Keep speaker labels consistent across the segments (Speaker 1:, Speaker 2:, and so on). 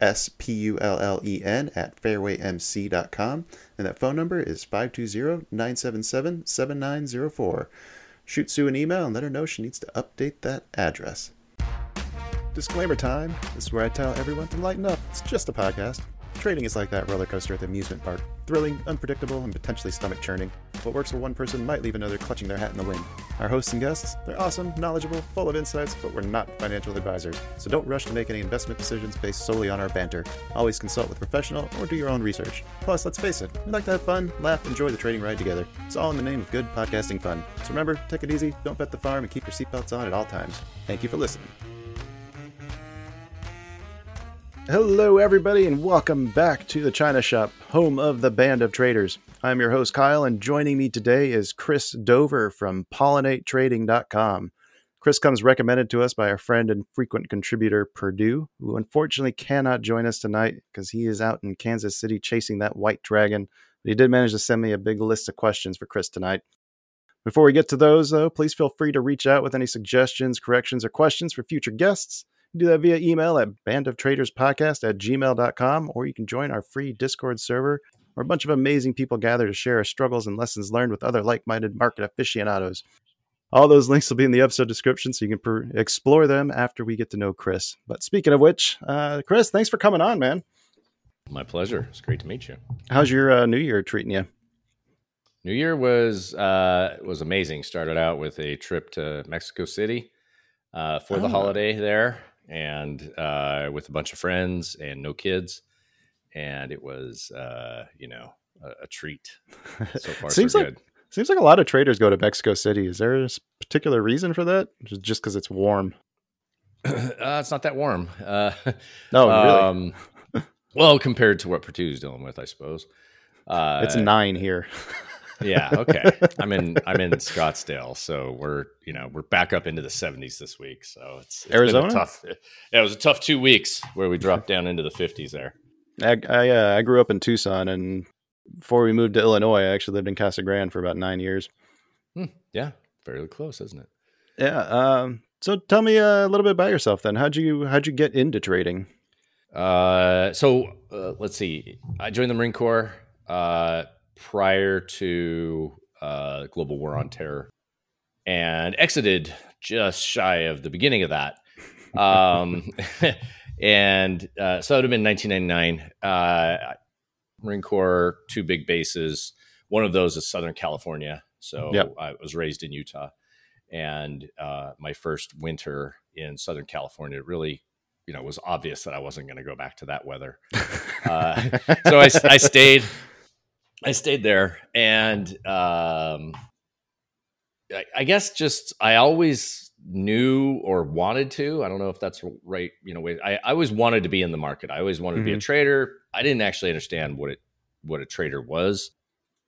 Speaker 1: S-P-U-L-L-E-N at fairwaymc.com. And that phone number is 520-977-7904. Shoot Sue an email and let her know she needs to update that address. Disclaimer time. This is where I tell everyone to lighten up. It's just a podcast. Trading is like that roller coaster at the amusement park. Thrilling, unpredictable, and potentially stomach churning. What works for one person might leave another clutching their hat in the wind. Our hosts and guests, they're awesome, knowledgeable, full of insights, but we're not financial advisors. So don't rush to make any investment decisions based solely on our banter. Always consult with a professional or do your own research. Plus, let's face it, we like to have fun, laugh, enjoy the trading ride together. It's all in the name of good podcasting fun. So remember, take it easy, don't bet the farm, and keep your seatbelts on at all times. Thank you for listening. Hello, everybody, and welcome back to the China Shop, home of the Band of Traders. I'm your host, Kyle, and joining me today is Chris Dover from PollinateTrading.com. Chris comes recommended to us by our friend and frequent contributor, Purdue, who unfortunately cannot join us tonight because he is out in Kansas City chasing that white dragon. But he did manage to send me a big list of questions for Chris tonight. Before we get to those, though, please feel free to reach out with any suggestions, corrections, or questions for future guests do that via email at bandoftraderspodcast at gmail.com, or you can join our free Discord server where a bunch of amazing people gather to share our struggles and lessons learned with other like minded market aficionados. All those links will be in the episode description so you can per- explore them after we get to know Chris. But speaking of which, uh, Chris, thanks for coming on, man.
Speaker 2: My pleasure. It's great to meet you.
Speaker 1: How's your uh, New Year treating you?
Speaker 2: New Year was uh, was amazing. Started out with a trip to Mexico City uh, for oh. the holiday there and uh, with a bunch of friends and no kids, and it was uh, you know a, a treat. So far,
Speaker 1: seems
Speaker 2: so
Speaker 1: like good. seems like a lot of traders go to Mexico City. Is there a particular reason for that? Just because it's warm?
Speaker 2: uh, it's not that warm. Uh,
Speaker 1: no, really.
Speaker 2: Um, well, compared to what Purdue's dealing with, I suppose.
Speaker 1: Uh, it's nine here
Speaker 2: yeah. Okay. I'm in. I'm in Scottsdale, so we're you know we're back up into the 70s this week. So it's, it's
Speaker 1: Arizona.
Speaker 2: tough. Yeah, it was a tough two weeks where we dropped down into the 50s there.
Speaker 1: I I, uh, I grew up in Tucson, and before we moved to Illinois, I actually lived in Casa Grande for about nine years.
Speaker 2: Hmm, yeah, fairly close, isn't it?
Speaker 1: Yeah. Um, so tell me a little bit about yourself then. How'd you how'd you get into trading?
Speaker 2: Uh, so uh, let's see. I joined the Marine Corps. Uh, prior to uh, global war on terror and exited just shy of the beginning of that. Um, and uh, so it would have been 1999. Uh, Marine Corps, two big bases. One of those is Southern California. So yep. I was raised in Utah. And uh, my first winter in Southern California really you know, was obvious that I wasn't going to go back to that weather. Uh, so I, I, stayed I stayed there, and um, I, I, guess just I always knew or wanted to. I don't know if that's right. You know, I, I always wanted to be in the market. I always wanted mm-hmm. to be a mm-hmm. trader. I didn't actually understand what it what a trader was,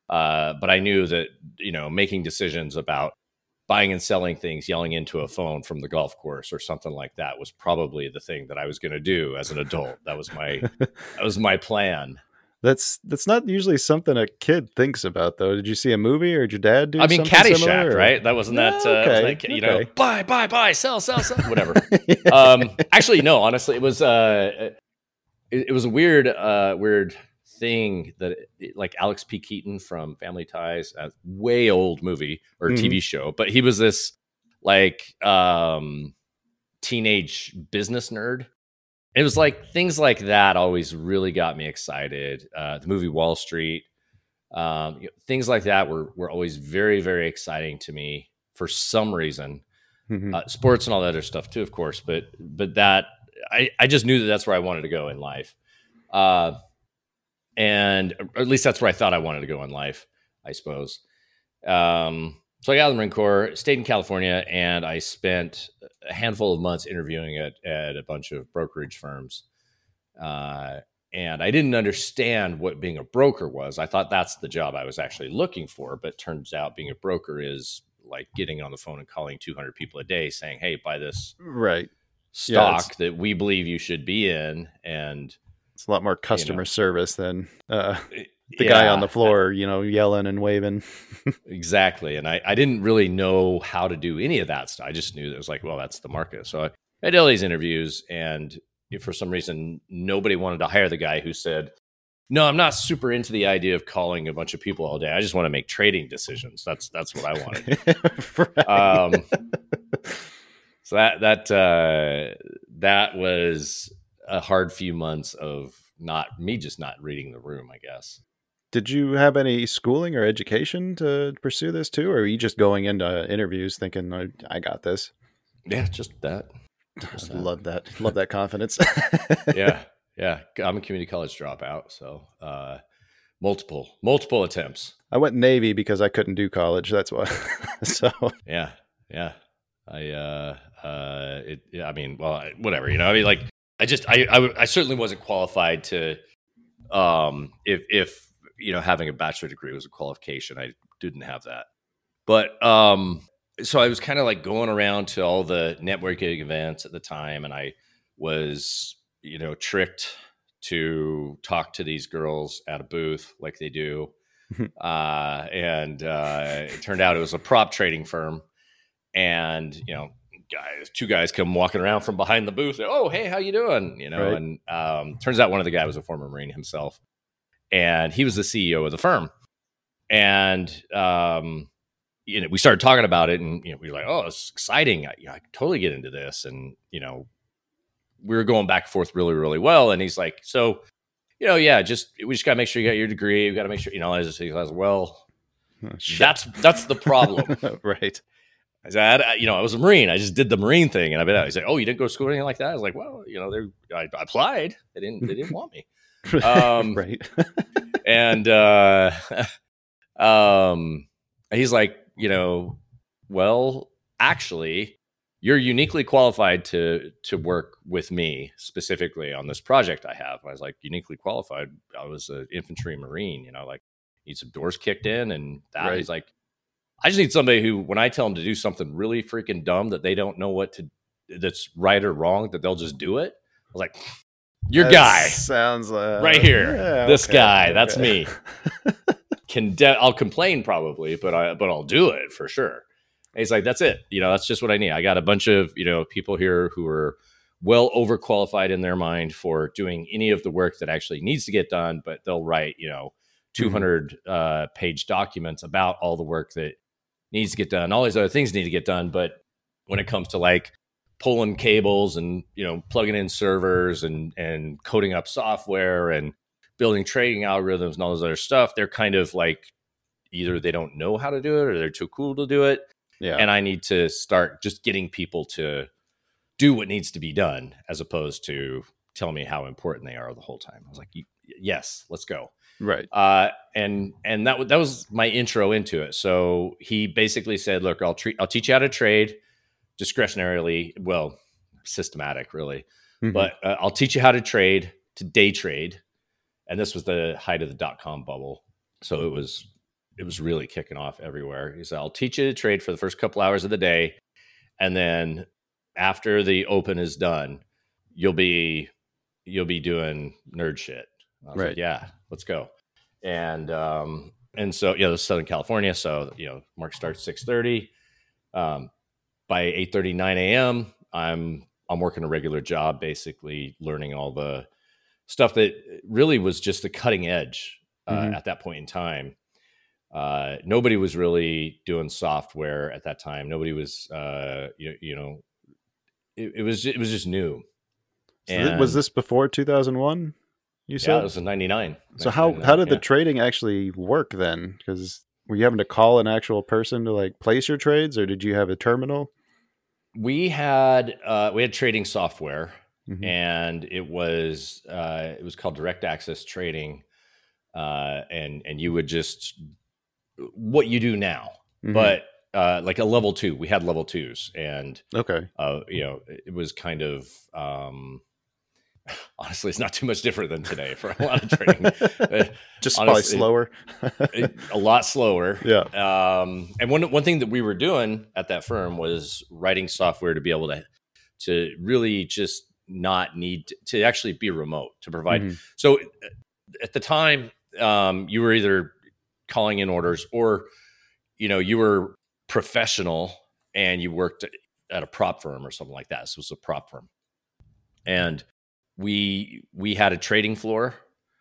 Speaker 2: uh, but I knew that you know making decisions about buying and selling things, yelling into a phone from the golf course or something like that was probably the thing that I was going to do as an adult. That was my that was my plan.
Speaker 1: That's that's not usually something a kid thinks about, though. Did you see a movie or did your dad do? Something?
Speaker 2: I mean,
Speaker 1: Caddyshack,
Speaker 2: similar, right? That wasn't that. Uh, okay. Was that, you okay. know, buy, buy, buy, sell, sell, sell, whatever. yeah. um, actually, no. Honestly, it was uh, it, it was a weird, uh, weird thing that it, like Alex P. Keaton from Family Ties, a way old movie or mm-hmm. TV show, but he was this like um teenage business nerd it was like things like that always really got me excited. Uh, the movie Wall Street, um, you know, things like that were were always very very exciting to me for some reason. mm-hmm. uh, sports and all that other stuff too, of course. But but that I I just knew that that's where I wanted to go in life, uh, and at least that's where I thought I wanted to go in life, I suppose. Um, so I got out of the Marine Corps, stayed in California, and I spent a handful of months interviewing at, at a bunch of brokerage firms. Uh, and I didn't understand what being a broker was. I thought that's the job I was actually looking for, but turns out being a broker is like getting on the phone and calling 200 people a day saying, "Hey, buy this
Speaker 1: right
Speaker 2: stock yeah, that we believe you should be in." And
Speaker 1: it's a lot more customer you know, service than uh, the yeah, guy on the floor, you know, yelling and waving.
Speaker 2: exactly. And I, I didn't really know how to do any of that stuff. I just knew that it was like, well, that's the market. So I, I did all these interviews, and for some reason, nobody wanted to hire the guy who said, no, I'm not super into the idea of calling a bunch of people all day. I just want to make trading decisions. That's that's what I wanted. um, so that that uh, that was a hard few months of not me just not reading the room, I guess.
Speaker 1: Did you have any schooling or education to pursue this too, or are you just going into interviews thinking, "I, I got this"?
Speaker 2: Yeah, just that.
Speaker 1: Just that. Love that. Love that confidence.
Speaker 2: yeah, yeah. I'm a community college dropout, so uh, multiple multiple attempts.
Speaker 1: I went Navy because I couldn't do college. That's why. so
Speaker 2: yeah, yeah. I uh, uh, it. Yeah, I mean, well, whatever. You know, I mean, like, I just, I, I, I certainly wasn't qualified to, um, if if you know, having a bachelor degree was a qualification. I didn't have that. But um, so I was kind of like going around to all the networking events at the time, and I was, you know, tricked to talk to these girls at a booth like they do. uh, and uh, it turned out it was a prop trading firm. And, you know, guys, two guys come walking around from behind the booth. Oh, hey, how you doing? You know, right. and um, turns out one of the guys was a former Marine himself and he was the CEO of the firm. And um, you know, we started talking about it, and you know, we were like, "Oh, it's exciting! I, you know, I totally get into this." And you know, we were going back and forth really, really well. And he's like, "So, you know, yeah, just we just got to make sure you got your degree. We got to make sure, you know." I was, I was well, oh, that's that's the problem,
Speaker 1: right?
Speaker 2: I said, I, you know, I was a Marine. I just did the Marine thing, and I've been out. He said, "Oh, you didn't go to school or anything like that?" I was like, "Well, you know, they I, I applied. They didn't. They didn't want me."
Speaker 1: Um, right.
Speaker 2: and uh, um, he's like, you know, well, actually, you're uniquely qualified to to work with me specifically on this project I have. I was like uniquely qualified. I was an infantry marine, you know, like need some doors kicked in and that. Right. He's like, I just need somebody who, when I tell them to do something really freaking dumb that they don't know what to, that's right or wrong, that they'll just do it. I was like, your that guy
Speaker 1: sounds uh,
Speaker 2: right here. Yeah, this okay, guy, okay. that's me. Can de- I'll complain probably, but I but I'll do it for sure. And he's like, that's it. You know, that's just what I need. I got a bunch of you know people here who are well overqualified in their mind for doing any of the work that actually needs to get done, but they'll write you know 200 mm-hmm. uh, page documents about all the work that needs to get done. All these other things need to get done, but when it comes to like pulling cables and you know plugging in servers and and coding up software and building trading algorithms and all this other stuff they're kind of like either they don't know how to do it or they're too cool to do it. Yeah. And i need to start just getting people to do what needs to be done as opposed to tell me how important they are the whole time. I was like yes let's go.
Speaker 1: Right.
Speaker 2: Uh, and and that was that was my intro into it. So he basically said look i'll treat i'll teach you how to trade discretionarily, well, systematic really. Mm-hmm. But uh, I'll teach you how to trade, to day trade. And this was the height of the dot com bubble. So it was it was really kicking off everywhere. He said, I'll teach you to trade for the first couple hours of the day. And then after the open is done, you'll be you'll be doing nerd shit. right. Like, yeah, let's go. And um, and so yeah, this is Southern California. So, you know, mark starts 6 30. Um, by 8 39 a.m i'm i'm working a regular job basically learning all the stuff that really was just the cutting edge uh, mm-hmm. at that point in time. Uh, nobody was really doing software at that time. Nobody was uh, you, you know it, it, was it was just new.
Speaker 1: So and, was this before 2001
Speaker 2: you said? yeah, it was in 99
Speaker 1: so how how did yeah. the trading actually work then? Because were you having to call an actual person to like place your trades or did you have a terminal
Speaker 2: we had uh, we had trading software,
Speaker 1: Mhm.
Speaker 2: and it was uh, it was called Direct Access Trading, uh, and and you would just what you do now,
Speaker 1: Mhm.
Speaker 2: but uh, like a level two. We had level twos, and
Speaker 1: okay,
Speaker 2: uh, you know it was kind of um, honestly, it's not too much different than today for a lot of training. Uh,
Speaker 1: just probably slower.
Speaker 2: a lot slower.
Speaker 1: yeah.
Speaker 2: Um, and one one thing that we were doing at that firm was writing software to be able to to really just not need to, to actually be remote to provide.
Speaker 1: Mhm.
Speaker 2: So uh, at the time, um, you were either calling in orders or you know you were professional and you worked at a prop firm or something like that. So it was a prop firm, and we we had a trading floor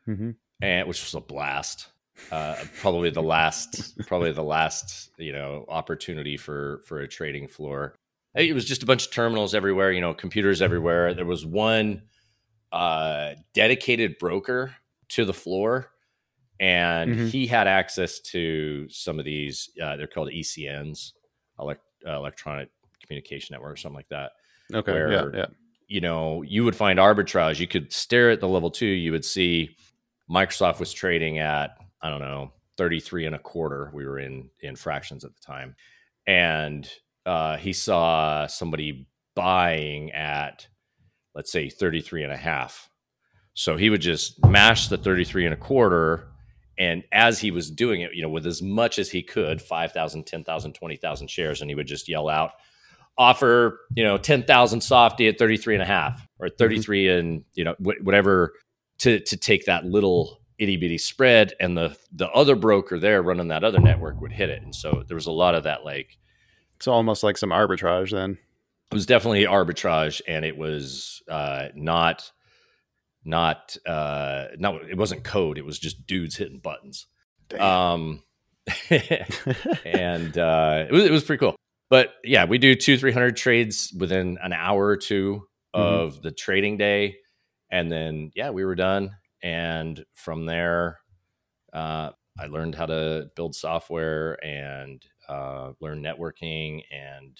Speaker 1: Mhm.
Speaker 2: and which was a blast. Uh, probably the last, probably the last, you know, opportunity for for a trading floor. It was just a bunch of terminals everywhere, you know, computers everywhere. There was one uh, dedicated broker to the floor, and
Speaker 1: Mhm.
Speaker 2: he had access to some of these. Uh, they're called ECNs, elect, uh, electronic communication network, or something like that
Speaker 1: Okay.
Speaker 2: where-
Speaker 1: yeah. Yeah.
Speaker 2: You know, you would find arbitrage. You could stare at the level two, you would see Microsoft was trading at, I don't know, 33 and a quarter. We were in in fractions at the time. And uh, he saw somebody buying at, let's say, 33 and a half. So he would just mash the 33 and a quarter. And as he was doing it, you know, with as much as he could 5,000, 10,000, 20,000 shares, and he would just yell out, offer you know 10,000 softy at 33 and a half or 33 and you know wh- whatever to to take that little itty bitty spread and the the other broker there running that other network would hit it. And so there was a lot of that like
Speaker 1: It's almost like some arbitrage then.
Speaker 2: it was definitely arbitrage and it was uh not not uh no it wasn't code. It was just dudes hitting buttons. Um and uh, it was it was pretty cool. But yeah, we do two three hundred trades within an hour or 2
Speaker 1: Mhm.
Speaker 2: of the trading day, and then yeah, we were done. And from there, uh, I learned how to build software and uh, learn networking and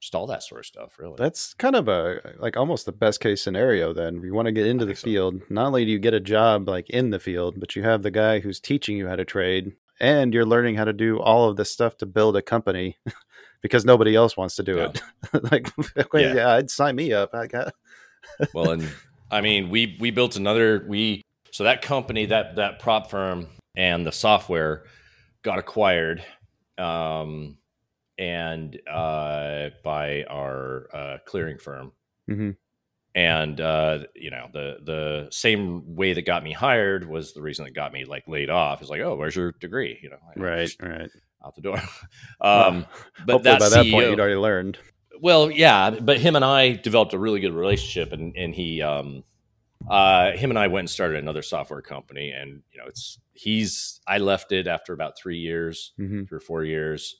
Speaker 2: just all that sort of stuff. Really,
Speaker 1: That's kind of a like almost the best case scenario then. You want to get into the
Speaker 2: so.
Speaker 1: field. Not only do you get a job like in the field, but you have the guy who's teaching you how to trade and you're learning how to do all of this stuff to build a company because nobody else wants to do
Speaker 2: Yeah.
Speaker 1: it. like yeah.
Speaker 2: Yeah.
Speaker 1: I'd sign me up. I got
Speaker 2: well and i mean we we built another we so that company that that prop firm and the software got acquired um and uh by our uh clearing firm
Speaker 1: Mhm.
Speaker 2: and uh you know the the same way that got me hired was the reason that got me like laid off is like oh where's your degree you know
Speaker 1: right, right.
Speaker 2: Out the door um but that
Speaker 1: by that point you'd already learned.
Speaker 2: well, yeah, but him and I developed a really good relationship, and and he, um, uh, him and I went and started another software company, and you know, it's he's I left it after about three years,
Speaker 1: hmm
Speaker 2: three or four years,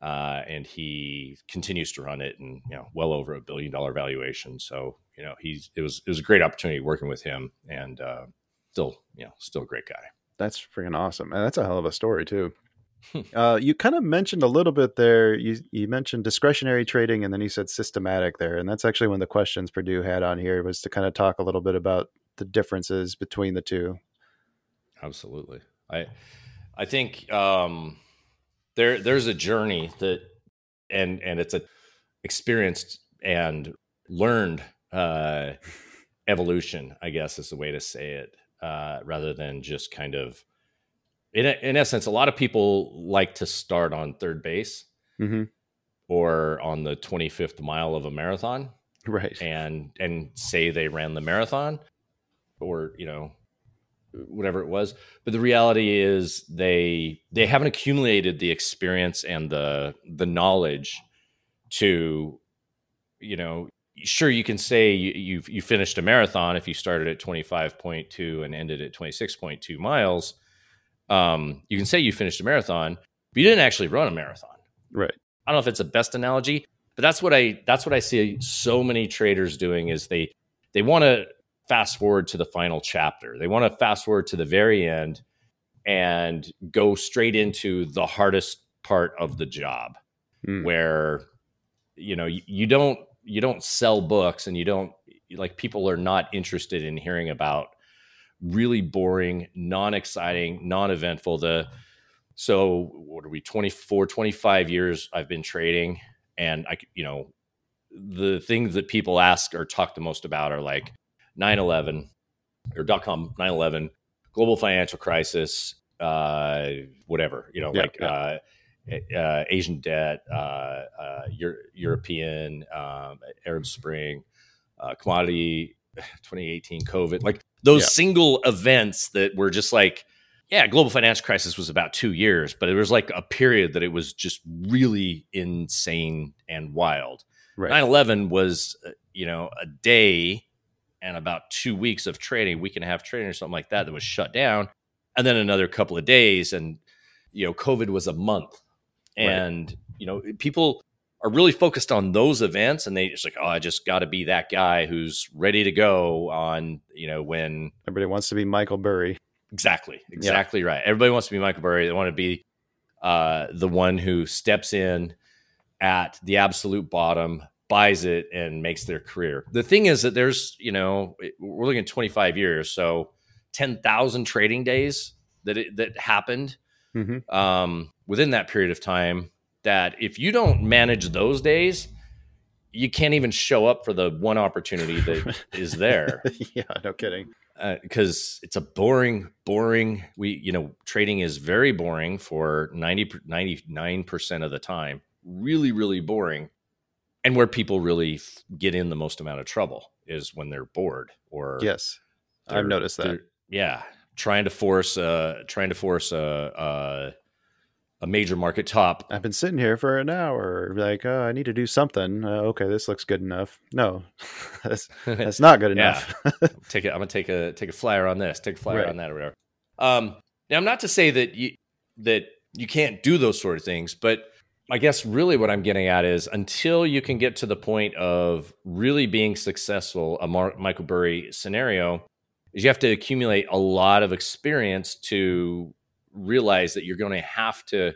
Speaker 2: uh, and he continues to run it, and you know, well over a billion dollar valuation. So you know, he's it was it was a great opportunity working with him, and uh, still, you know, still a great guy.
Speaker 1: That's freaking awesome. And that's a hell of a story too. Uh, you kind of mentioned a little bit there. You you mentioned discretionary trading, and then you said systematic there, and that's actually one of the questions Purdue had on here was to kind of talk a little bit about the differences between the two.
Speaker 2: Absolutely. I I think um there there's a journey that and and it's a experienced and learned uh evolution, I guess is the way to say it, uh rather than just kind of in in essence a lot of people like to start on third base
Speaker 1: hmm
Speaker 2: or on the 25th mile of a marathon
Speaker 1: Right.
Speaker 2: and and say they ran the marathon or you know whatever it was but the reality is they they haven't accumulated the experience and the the knowledge to you know sure you can say you you, you finished a marathon if you started at 25.2 and ended at 26.2 miles um you can say you finished a marathon but you didn't actually run a marathon
Speaker 1: Right.
Speaker 2: I don't know if it's the best analogy, but that's what I that's what I see so many traders doing is they they want to fast forward to the final chapter. They want to fast forward to the very end and go straight into the hardest part of the job
Speaker 1: Mm.
Speaker 2: where you know you, you don't you don't sell books and you don't like people are not interested in hearing about really boring non-exciting non-eventful. The so what are we 24 25 years i've been trading and i you know the things that people ask or talk the most about are like 9-11 or dot com 9-11 global financial crisis uh whatever you know
Speaker 1: Yeah,
Speaker 2: like uh uh, Asian debt, uh, uh, Euro- European, um, Arab Spring, uh, commodity, 2018 COVID, like those
Speaker 1: Yeah.
Speaker 2: single events that were just like, yeah, global financial crisis was about two years, but it was like a period that it was just really insane and wild.
Speaker 1: Right.
Speaker 2: 9 11 was, uh, you know, a day and about two weeks of trading, week and a half trading or something like that, that was shut down. And then another couple of days. And, you know, COVID was a month.
Speaker 1: Right.
Speaker 2: And, you know, people are really focused on those events and they just like, oh, I just got to be that guy who's ready to go on, you know, when
Speaker 1: Everybody wants to be Michael Burry.
Speaker 2: Exactly. Exactly right. Everybody wants to be Michael Burry. They want to be uh, the one who steps in at the absolute bottom, buys it, and makes their career. The thing is that there's, you know, we're looking at 25 years, so 10,000 trading days that it, that happened
Speaker 1: hmm
Speaker 2: um, within that period of time. That if you don't manage those days, you can't even show up for the one opportunity that is there
Speaker 1: yeah, no kidding.
Speaker 2: because it's a boring, boring. We, you know, trading is very boring for 90, 99% of the time. Really, really boring. And where people really f- get in the most amount of trouble is when they're bored or
Speaker 1: Yes, I've noticed that.
Speaker 2: Yeah, trying to force, uh, trying to force a, a major market top.
Speaker 1: I've been sitting here for an hour, like, oh, I need to do something. Uh, okay, this looks good enough. No, that's that's not good enough.
Speaker 2: take it. I'm gonna take a take a flyer on this, take a flyer
Speaker 1: Right.
Speaker 2: on that, or whatever. Um, now, I'm not to say that you that you can't do those sort of things, but I guess really what I'm getting at is until you can get to the point of really being successful, a Michael Burry scenario, is you have to accumulate a lot of experience to realize that you're going to have to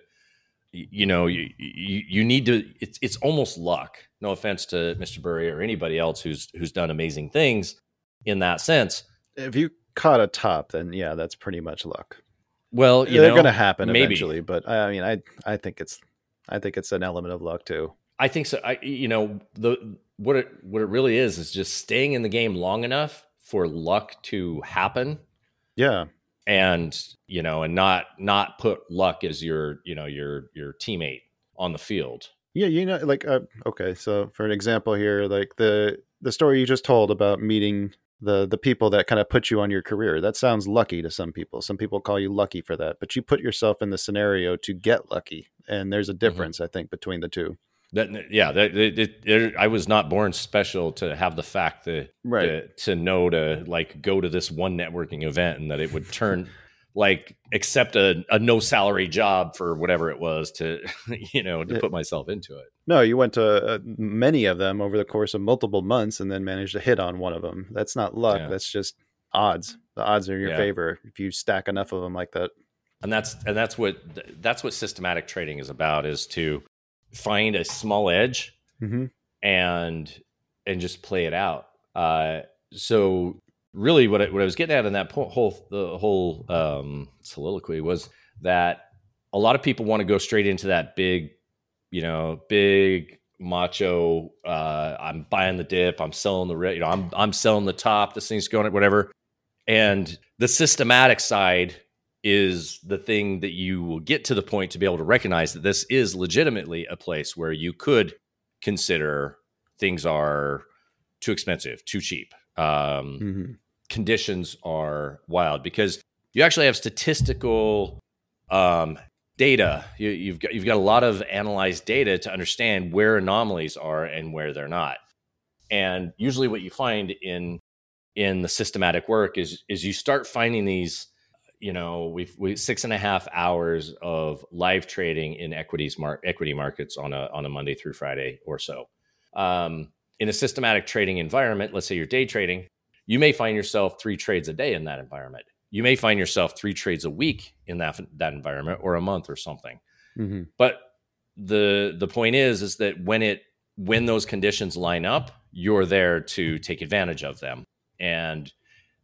Speaker 2: you know you, you you need to it's it's almost luck no offense to Mr. Burry or anybody else who's who's done amazing things in that sense
Speaker 1: if you caught a top, then yeah, that's pretty much luck.
Speaker 2: well you
Speaker 1: They're
Speaker 2: know
Speaker 1: to happen
Speaker 2: maybe.
Speaker 1: eventually, but I, I mean, I I think it's I think it's an element of luck too.
Speaker 2: I think so I you know the what it what it really is is just staying in the game long enough for luck to happen
Speaker 1: Yeah,
Speaker 2: and you know and not not put luck as your you know your your teammate on the field
Speaker 1: yeah, you know, like uh, okay, so for an example here, like the the story you just told about meeting the the people that kind of put you on your career, that sounds lucky to some people. Some people call you lucky for that, but you put yourself in the scenario to get lucky, and there's a difference, I think, between the two.
Speaker 2: That yeah that it, it, it- i was not born special to have the fact that
Speaker 1: Right.
Speaker 2: to, to know to like go to this one networking event and that it would turn like accept a, a no salary job for whatever it was to you know to put myself into it
Speaker 1: No, you went to uh, many of them over the course of multiple months and then managed to hit on one of them. That's not luck.
Speaker 2: Yeah.
Speaker 1: That's just odds. The odds are in your
Speaker 2: Yeah.
Speaker 1: favor if you stack enough of them like that.
Speaker 2: and that's and that's what that's what systematic trading is about is to find a small edge
Speaker 1: Mm-hmm.
Speaker 2: and and just play it out. Uh, so really, what I, what I was getting at in that po- whole the whole um, soliloquy was that a lot of people want to go straight into that big, you know, big macho. Uh, I'm buying the dip. I'm selling the you know I'm I'm selling the top. This thing's going at whatever. And the systematic side is the thing that you will get to the point to be able to recognize that this is legitimately a place where you could consider things are too expensive, too cheap. Um,
Speaker 1: Mm-hmm.
Speaker 2: Conditions are wild because you actually have statistical um, data. You, you've got you've got a lot of analyzed data to understand where anomalies are and where they're not. And usually, what you find in in the systematic work is is you start finding these you know we've we six and a half hours of live trading in equities mar- equity markets on a on a monday through friday or so um, in a systematic trading environment let's say you're day trading you may find yourself three trades a day in that environment you may find yourself three trades a week in that that environment or a month or something
Speaker 1: Mm-hmm.
Speaker 2: but the the point is is that when it when those conditions line up, you're there to take advantage of them. And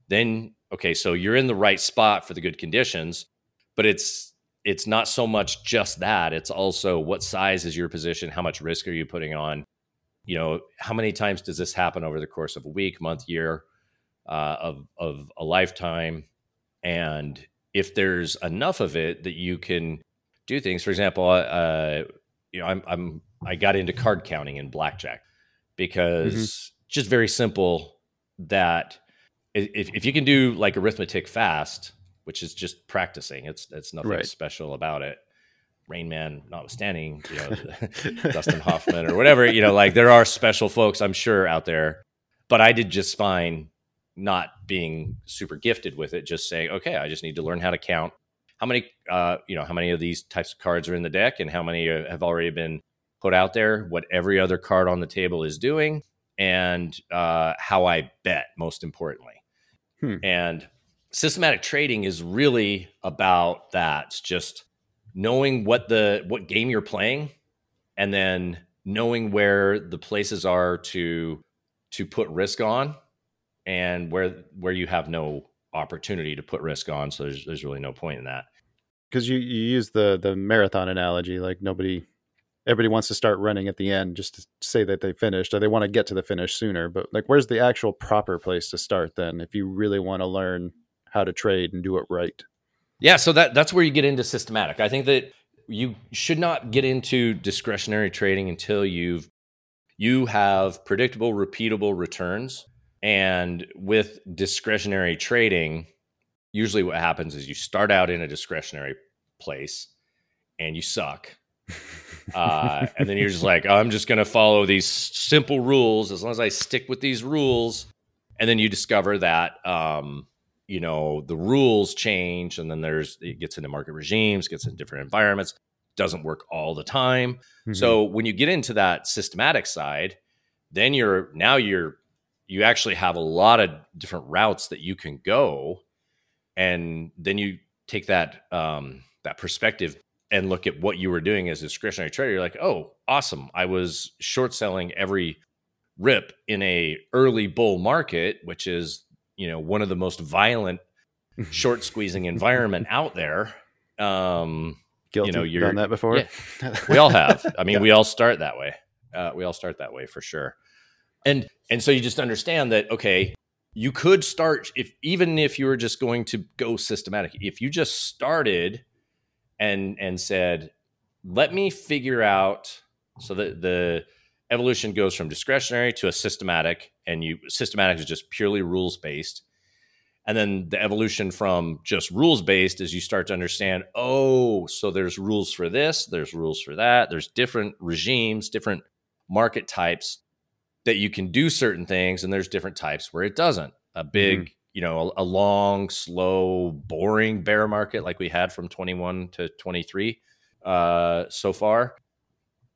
Speaker 2: then, okay, so you're in the right spot for the good conditions, but it's it's not so much just that. It's also what size is your position? How much risk are you putting on? You know, how many times does this happen over the course of a week, month, year, uh, of of a lifetime? And if there's enough of it that you can do things, for example, uh, you know, I'm I'm I got into card counting in blackjack because mm-hmm. just very simple that if, if you can do like arithmetic fast, which is just practicing, it's it's nothing right. special about it. Rain Man, notwithstanding, you know, Dustin Hoffman or whatever, you know, like there are special folks I'm sure out there, but I did just fine not being super gifted with it. Just saying, okay, I just need to learn how to count how many, uh, you know, how many of these types of cards are in the deck and how many have already been put out there, what every other card on the table is doing, and uh, how I bet, most importantly. Hmm. And systematic trading is really about that. It's just knowing what the what game you're playing, and then knowing where the places are to to put risk on, and where where you have no opportunity to put risk on. So there's there's really no point in that.
Speaker 1: Because you you use the the marathon analogy, like nobody everybody wants to start running at the end just to say that they finished or they want to get to the finish sooner but like where's the actual proper place to start then if you really want to learn how to trade and do it right?
Speaker 2: Yeah so that that's where you get into systematic. I think that you should not get into discretionary trading until you've you have predictable repeatable returns and with discretionary trading usually what happens is you start out in a discretionary place and you suck uh, and then you're just like, oh, I'm just going to follow these simple rules as long as I stick with these rules. And then you discover that, um, you know, the rules change, and then there's it gets into market regimes, gets in different environments, doesn't work all the time. Mm-hmm. So when you get into that systematic side, then you're now you're you actually have a lot of different routes that you can go, and then you take that um, that perspective and look at what you were doing as a discretionary trader, you're like, oh, awesome. I was short selling every rip in a early bull market, which is, you know, one of the most violent short squeezing environment out there. Um,
Speaker 1: Guilty. You know, you've done that before.
Speaker 2: Yeah, we all have. I mean, yeah. we all start that way. Uh, we all start that way for sure. And and so you just understand that okay, you could start if even if you were just going to go systematic. If you just started and and said, let me figure out so that the evolution goes from discretionary to a systematic, and you systematic is just purely rules based. And then the evolution from just rules based is you start to understand, oh, so there's rules for this, there's rules for that, there's different regimes, different market types that you can do certain things, and there's different types where it doesn't. A big mm-hmm you know a, a, long slow boring bear market like we had from 21 to 23 uh, so far.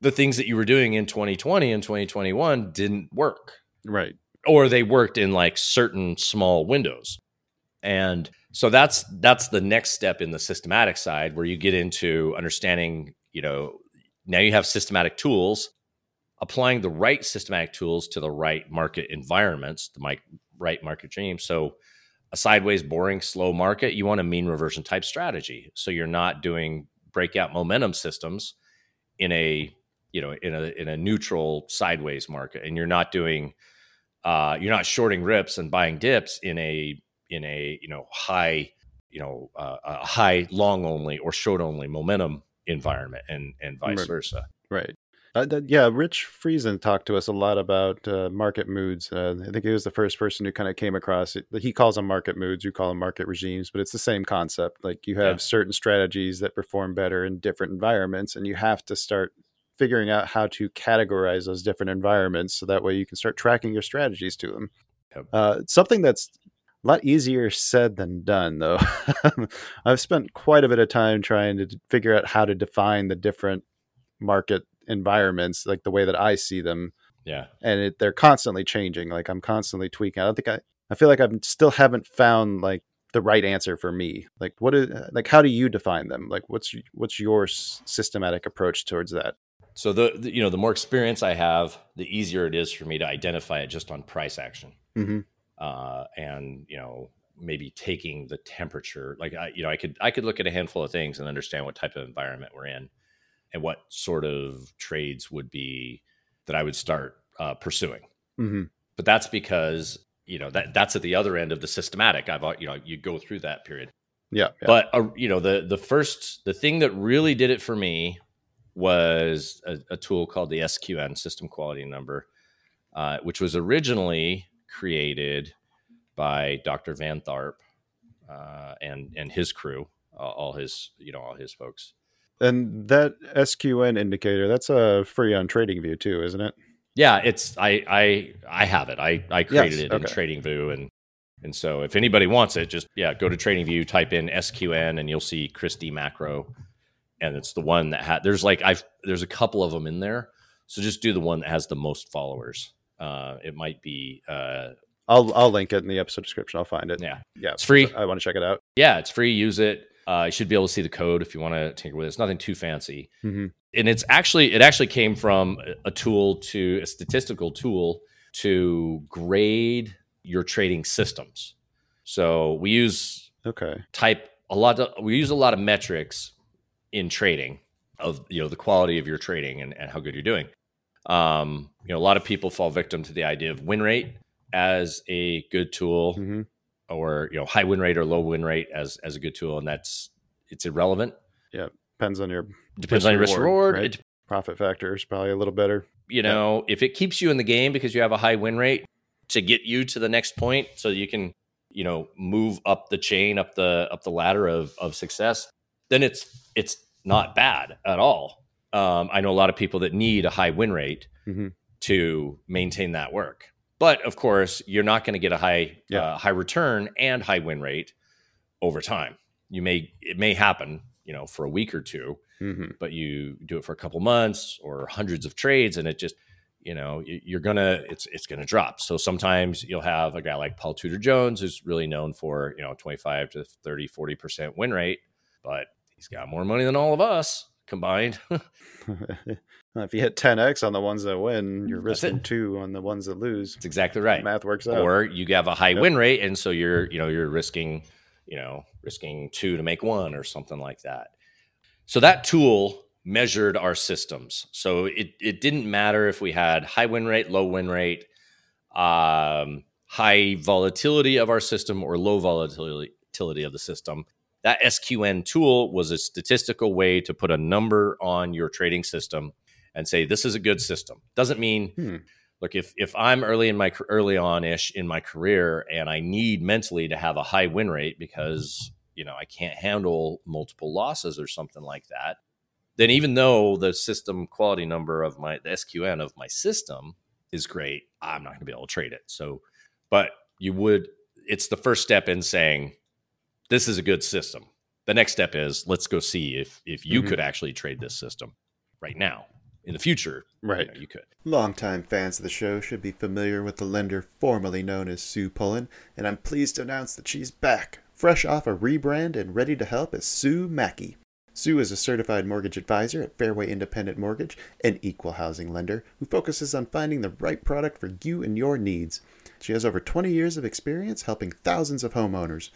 Speaker 2: The things that you were doing in 2020 and 2021 didn't work.
Speaker 1: Right.
Speaker 2: Or they worked in like certain small windows. And so that's that's the next step in the systematic side where you get into understanding you know now you have systematic tools applying the right systematic tools to the right market environments the right market regime so a sideways, boring, slow market, you want a mean reversion type strategy. So you're not doing breakout momentum systems in a you know in a in a neutral sideways market, and you're not doing uh, you're not shorting rips and buying dips in a in a you know high you know uh, a high long only or short only momentum environment, and and vice
Speaker 1: right.
Speaker 2: versa.
Speaker 1: Right. Uh, yeah, Rich Friesen talked to us a lot about uh, market moods. Uh, I think he was the first person who kind of came across it. He calls them market moods, you call them market regimes, but it's the same concept. Like you have yeah. certain strategies that perform better in different environments, and you have to start figuring out how to categorize those different environments so that way you can start tracking your strategies to them. Yep. Uh, something that's a lot easier said than done, though. I've spent quite a bit of time trying to figure out how to define the different market environments like the way that I see them.
Speaker 2: Yeah.
Speaker 1: And it, they're constantly changing. Like I'm constantly tweaking. I don't think I, I feel like I still haven't found like the right answer for me. Like what is, like, how do you define them? Like what's, what's your systematic approach towards that?
Speaker 2: So the, the, you know the more experience I have, the easier it is for me to identify it just on price action,
Speaker 1: Mm-hmm.
Speaker 2: uh, and you know maybe taking the temperature. Like I, you know, I could I could look at a handful of things and understand what type of environment we're in, and what sort of trades would be that I would start uh, pursuing.
Speaker 1: Mm-hmm.
Speaker 2: But that's because you know that that's at the other end of the systematic. I've you know you go through that period.
Speaker 1: Yeah. yeah.
Speaker 2: But uh, you know the the first the thing that really did it for me was a, a tool called the SQN System Quality Number, uh, which was originally created by Dr. Van Tharp uh, and and his crew, uh, all his you know all his folks.
Speaker 1: And that SQN indicator, that's a free on TradingView too, isn't it?
Speaker 2: Yeah, it's I I I have it. I I created
Speaker 1: Yes,
Speaker 2: it in
Speaker 1: okay.
Speaker 2: TradingView and and so if anybody wants it, just yeah, go to TradingView, type in SQN, and you'll see Christie Macro, and it's the one that had. There's like I've there's a couple of them in there, so just do the one that has the most followers. Uh, it might be uh,
Speaker 1: I'll I'll link it in the episode description. I'll find it.
Speaker 2: yeah,
Speaker 1: Yeah.
Speaker 2: it's free.
Speaker 1: I want to check it out.
Speaker 2: Yeah, it's free. Use it. Uh, you should be able to see the code if you want to tinker with it. It's nothing too fancy.
Speaker 1: Mm-hmm.
Speaker 2: and it's actually it actually came from a tool to a statistical tool to grade your trading systems so we use
Speaker 1: Okay.
Speaker 2: type a lot of we use a lot of metrics in trading of you know the quality of your trading and, and how good you're doing um you know a lot of people fall victim to the idea of win rate as a good tool
Speaker 1: Mm-hmm.
Speaker 2: Or you know high win rate or low win rate as as a good tool and that's it's irrelevant Yeah,
Speaker 1: Depends on your
Speaker 2: depends on your risk
Speaker 1: reward,
Speaker 2: reward
Speaker 1: right?
Speaker 2: it
Speaker 1: profit factor is probably a little better.
Speaker 2: you know, if it keeps you in the game because you have a high win rate to get you to the next point so you can, you know, move up the chain, up the up the ladder of of success, then it's it's not bad at all. Um, I know a lot of people that need a high win rate
Speaker 1: Mhm.
Speaker 2: to maintain that work. But of course, you're not going to get a high
Speaker 1: Yeah.
Speaker 2: uh, high return and high win rate over time. You may it may happen, you know, for a week or two,
Speaker 1: Mm-hmm.
Speaker 2: but you do it for a couple months or hundreds of trades and it just you know you're gonna it's it's gonna drop so sometimes you'll have a guy like paul tudor jones who's really known for you know 25 to 30 40 percent win rate but he's got more money than all of us combined
Speaker 1: if you hit 10x on the ones that win, you're risking two on the ones that lose.
Speaker 2: that's exactly right
Speaker 1: Math works out.
Speaker 2: or you have a high
Speaker 1: Yep.
Speaker 2: win rate and so you're you know you're risking you know risking two to make one or something like that so that tool measured our systems so it, it didn't matter if we had high win rate low win rate um, high volatility of our system or low volatility volatility of the system that sqn tool was a statistical way to put a number on your trading system and say this is a good system. Doesn't mean
Speaker 1: Hmm.
Speaker 2: look if if i'm early in my early on ish in my career and i need mentally to have a high win rate because you know i can't handle multiple losses or something like that then even though the system quality number of my the sqn of my system is great i'm not going to be able to trade it. So but you would it's the first step in saying this is a good system the next step is let's go see if if you
Speaker 1: Mhm.
Speaker 2: could actually trade this system right now in the future you
Speaker 1: Right.
Speaker 2: know, you could
Speaker 1: Longtime fans of the show should be familiar with the lender formerly known as Sue Pullen, and I'm pleased to announce that she's back, fresh off a rebrand and ready to help as Sue Maki. Sue is a certified mortgage advisor at Fairway Independent Mortgage, an equal housing lender who focuses on finding the right product for you and your needs. She has over 20 years of experience helping thousands of homeowners.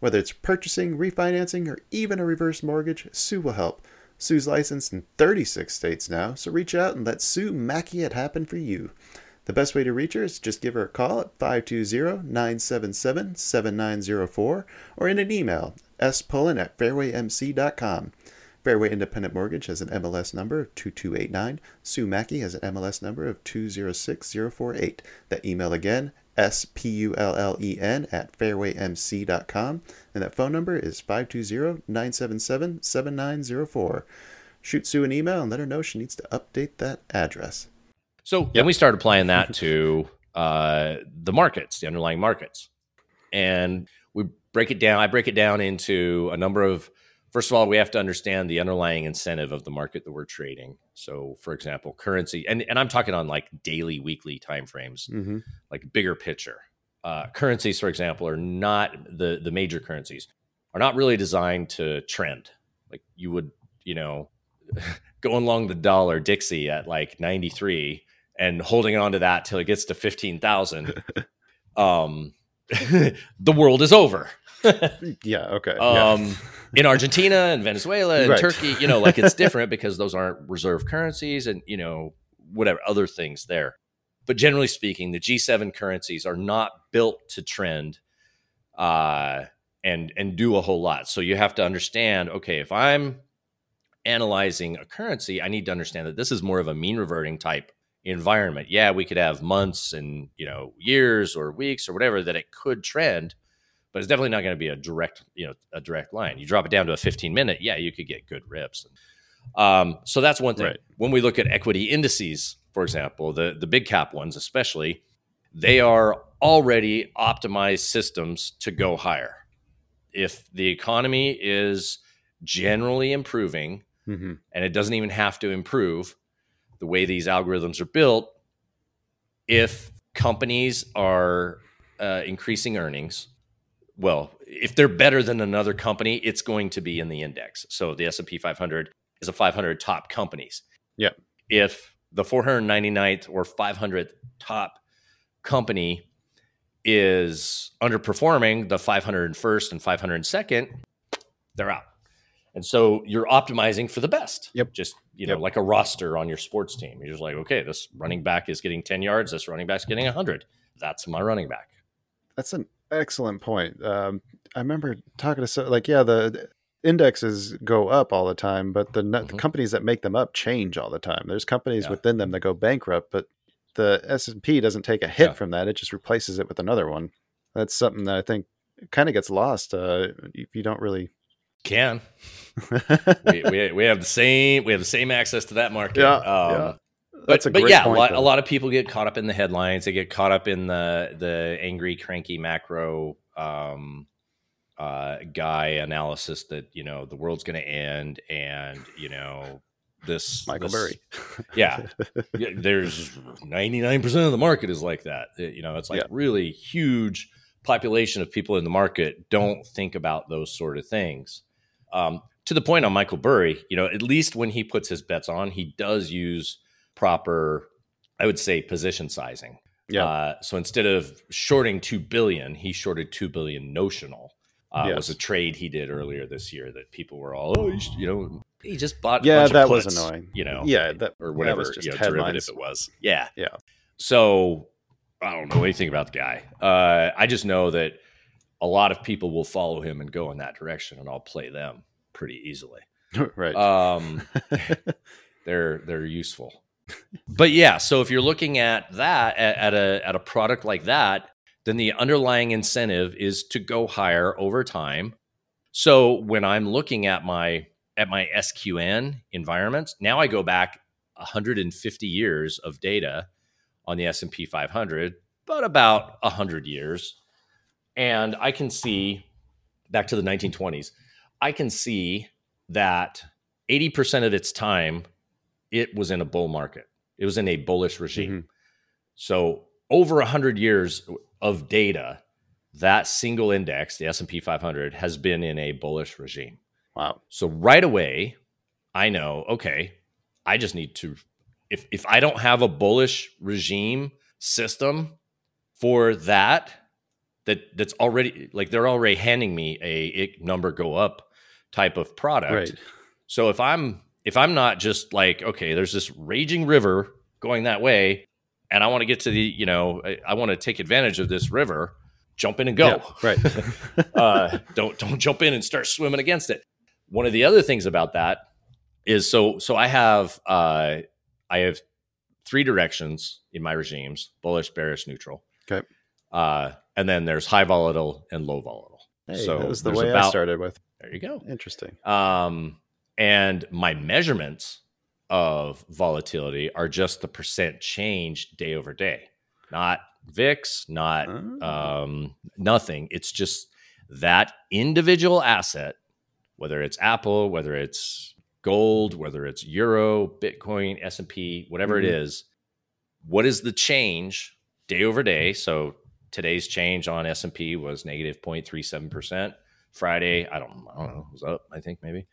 Speaker 1: Whether it's purchasing, refinancing, or even a reverse mortgage, Sue will help. Sue's licensed in 36 states now, so reach out and let Sue Maki it happen for you. The best way to reach her is just give her a call at 520-977-7904 or in an email, spullen at fairwaymc.com. Fairway Independent Mortgage has an MLS number of 2289. Sue Maki has an MLS number of 206048. That email again, S-P-U-L-L-E-N E at fairwaymc.com. And that phone number is 520-977-7904. Shoot Sue an email and let her know she needs to update that address.
Speaker 2: So then we started applying that to uh, the markets, the underlying markets, and we break it down. I break it down into a number of. First of all, we have to understand the underlying incentive of the market that we're trading. So, for example, currency, and, and I'm talking on like daily, weekly timeframes,
Speaker 1: Mm-hmm.
Speaker 2: like bigger picture. Uh, currencies, for example, are not the the major currencies are not really designed to trend. Like you would, you know, going along the dollar Dixie at like 93 and holding on to that till it gets to 15,000, um, the world is over.
Speaker 1: yeah. Okay.
Speaker 2: Um,
Speaker 1: yeah.
Speaker 2: in Argentina and Venezuela and
Speaker 1: Right.
Speaker 2: Turkey, you know, like it's different because those aren't reserve currencies and, you know, whatever other things there. But generally speaking, the G7 currencies are not built to trend uh, and and do a whole lot. So you have to understand, okay, if I'm analyzing a currency, I need to understand that this is more of a mean reverting type environment. Yeah, we could have months and you know years or weeks or whatever that it could trend, but it's definitely not going to be a direct you know a direct line. You drop it down to a 15 minute, yeah, you could get good rips. Um, so that's one thing.
Speaker 1: Right.
Speaker 2: When we look at equity indices, for example, the the big cap ones especially, they are already optimized systems to go higher. If the economy is generally improving,
Speaker 1: hmm
Speaker 2: and it doesn't even have to improve the way these algorithms are built if companies are uh, increasing earnings well if they're better than another company it's going to be in the index so the s&p 500 is a 500 top companies
Speaker 1: Yeah.
Speaker 2: if the 499th or 500th top company is underperforming the 501st and 502nd they're out and so you're optimizing for the best.
Speaker 1: Yep.
Speaker 2: Just, you know,
Speaker 1: Yep.
Speaker 2: like a roster on your sports team. You're just like, okay, this running back is getting 10 yards. This running back's getting 100. That's my running back.
Speaker 1: That's an excellent point. Um, I remember talking to so like yeah, the indexes go up all the time, but the, net- the companies that make them up change all the time. There's companies
Speaker 2: Yeah.
Speaker 1: within them that go bankrupt, but the S and P doesn't take a hit
Speaker 2: Yeah.
Speaker 1: from that; it just replaces it with another one. That's something that I think kind of gets lost uh, if you don't really.
Speaker 2: Can. we, we, we have the same we have the same access to that market.
Speaker 1: Yeah,
Speaker 2: Um, But,
Speaker 1: That's a
Speaker 2: but yeah, a lot, a lot of people get caught up in the headlines. They get caught up in the the angry, cranky macro um, uh, guy analysis that you know the world's going to end, and you know this
Speaker 1: Michael
Speaker 2: this-
Speaker 1: Burry.
Speaker 2: yeah, yeah, there's 99% of the market is like that. It- you know, it's like
Speaker 1: Yeah.
Speaker 2: really huge population of people in the market don't think about those sort of things. Um, to the point on Michael Burry, you know, at least when he puts his bets on, he does use proper, I would say, position sizing.
Speaker 1: Yeah.
Speaker 2: Uh, so instead of shorting two billion, he shorted two billion notional. Uh,
Speaker 1: Yes.
Speaker 2: Was a trade he did earlier this year that people were all, oh, you, you know, he just bought. a
Speaker 1: Yeah, that was annoying.
Speaker 2: You know,
Speaker 1: yeah, that
Speaker 2: or whatever
Speaker 1: just
Speaker 2: you know, derivative it was. Yeah.
Speaker 1: Yeah.
Speaker 2: So I don't know anything about the guy. Uh, I just know that a lot of people will follow him and go in that direction, and I'll play them pretty easily.
Speaker 1: right.
Speaker 2: Um, they're they're useful. But yeah, so if you're looking at that at, at a at a product like that, then the underlying incentive is to go higher over time. So when I'm looking at my at my SQN environments, now I go back 150 years of data on the S&P 500, but about 100 years. And I can see back to the 1920s. I can see that 80% of its time it was in a bull market. It was in a bullish regime.
Speaker 1: Mhm.
Speaker 2: So over 100 years of data, that single index, the S&P 500 has been in a bullish regime.
Speaker 1: Wow.
Speaker 2: So right away, I know, okay, I just need to if if I don't have a bullish regime system for that that that's already like they're already handing me a it number go up type of product.
Speaker 1: Right.
Speaker 2: So if I'm if I'm not just like okay, there's this raging river going that way and I want to get to the, you know, I, I want to take advantage of this river, jump in and go
Speaker 1: Yeah, right.
Speaker 2: uh, don't don't jump in and start swimming against it. One of the other things about that is so so I have uh, I have three directions in my regimes: bullish, bearish, neutral.
Speaker 1: Okay.
Speaker 2: Uh, and then there's high volatile and low volatile.
Speaker 1: Hey,
Speaker 2: so
Speaker 1: that was the way I started with.
Speaker 2: There you go.
Speaker 1: Interesting.
Speaker 2: Um, and my measurements of volatility are just the percent change day over day, not VIX, not
Speaker 1: Oh.
Speaker 2: um, nothing. It's just that individual asset, whether it's Apple, whether it's gold, whether it's euro, Bitcoin, S and P, whatever it
Speaker 1: Mhm.
Speaker 2: is. What is the change day over day? So today's change on S and P was negative 0.37 percent. Friday, I don't, I don't know, it was up, I think maybe,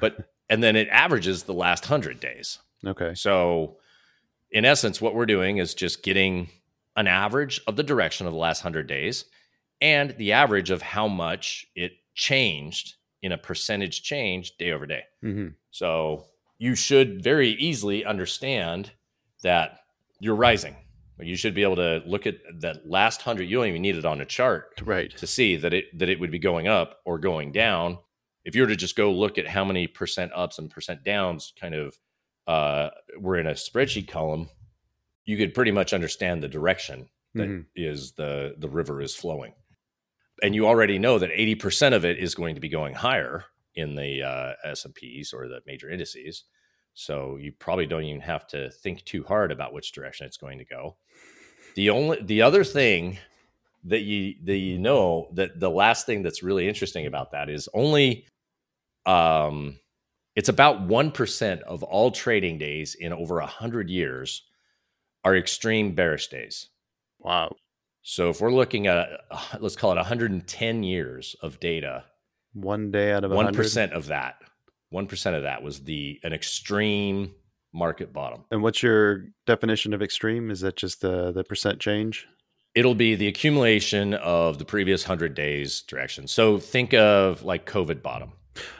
Speaker 2: but and then it averages the last hundred days.
Speaker 1: Okay.
Speaker 2: So, in essence, what we're doing is just getting an average of the direction of the last hundred days and the average of how much it changed in a percentage change day over day.
Speaker 1: hmm
Speaker 2: So you should very easily understand that you're rising. You should be able to look at that last hundred. You don't even need it on a chart
Speaker 1: Right.
Speaker 2: to see that it that it would be going up or going down. If you were to just go look at how many percent ups and percent downs, kind of, uh, were in a spreadsheet column, you could pretty much understand the direction that is
Speaker 1: Mhm.
Speaker 2: the the river is flowing, and you already know that eighty percent of it is going to be going higher in the uh, S and P's or the major indices. So you probably don't even have to think too hard about which direction it's going to go. The only the other thing that you that you know that the last thing that's really interesting about that is only um it's about 1% of all trading days in over 100 years are extreme bearish days.
Speaker 1: Wow.
Speaker 2: So if we're looking at uh, let's call it 110 years of data,
Speaker 1: One day out of a
Speaker 2: one
Speaker 1: hundred.
Speaker 2: percent of that, one percent of that was the an extreme market bottom.
Speaker 1: And what's your definition of extreme? Is that just the the percent change?
Speaker 2: It'll be the accumulation of the previous hundred days direction. So think of like COVID bottom.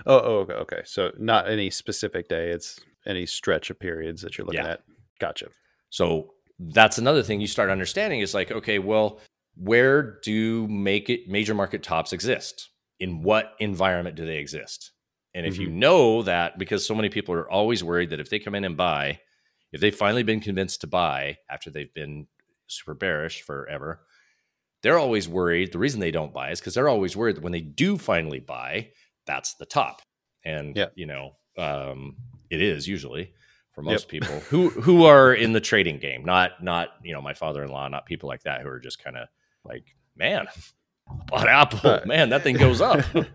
Speaker 1: Oh, oh okay, okay. So not any specific day. It's any stretch of periods that you're looking
Speaker 2: Yeah.
Speaker 1: at. Gotcha.
Speaker 2: So that's another thing you start understanding is like, okay, well, where do make it major market tops exist? In what environment do they exist? And if you mm-hmm. know that, because so many people are always worried that if they come in and buy, if they've finally been convinced to buy after they've been super bearish forever, they're always worried. The reason they don't buy is because they're always worried that when they do finally buy, that's the top. And
Speaker 1: Yeah.
Speaker 2: you know, um, it is usually for most
Speaker 1: Yep.
Speaker 2: people who who are in the trading game, not not you know my father in law, not people like that who are just kind of like, man, bought Apple,
Speaker 1: Uh,
Speaker 2: man, that thing goes up.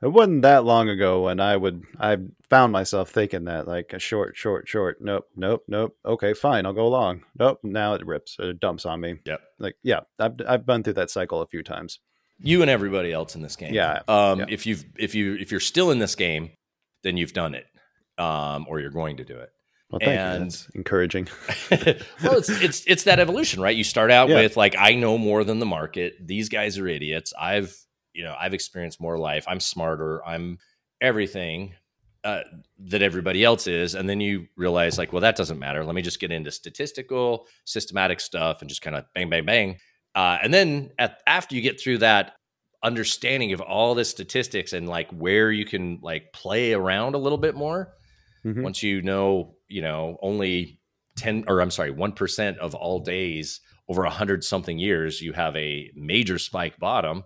Speaker 1: It wasn't that long ago when I would I found myself thinking that like a short, short, short. Nope, nope, nope. Okay, fine, I'll go along. Nope. Now it rips. It dumps on me.
Speaker 2: Yep.
Speaker 1: Like yeah, I've I've been through that cycle a few times.
Speaker 2: you and everybody else in this game.
Speaker 1: Yeah,
Speaker 2: Um,
Speaker 1: yeah.
Speaker 2: If you've if you if you're still in this game, then you've done it, um, or you're going to do it.
Speaker 1: Well, thank
Speaker 2: And-
Speaker 1: encouraging.
Speaker 2: well, it's it's it's that evolution, right? You start out
Speaker 1: Yeah.
Speaker 2: with like I know more than the market. These guys are idiots. I've you know I've experienced more life. I'm smarter. I'm everything uh, that everybody else is, and then you realize like, well, that doesn't matter. Let me just get into statistical, systematic stuff, and just kind of bang, bang, bang. Uh, and then at, after you get through that understanding of all the statistics and like where you can like play around a little bit more,
Speaker 1: Mhm.
Speaker 2: once you know, you know, only 10 or I'm sorry, 1% of all days over 100 something years, you have a major spike bottom.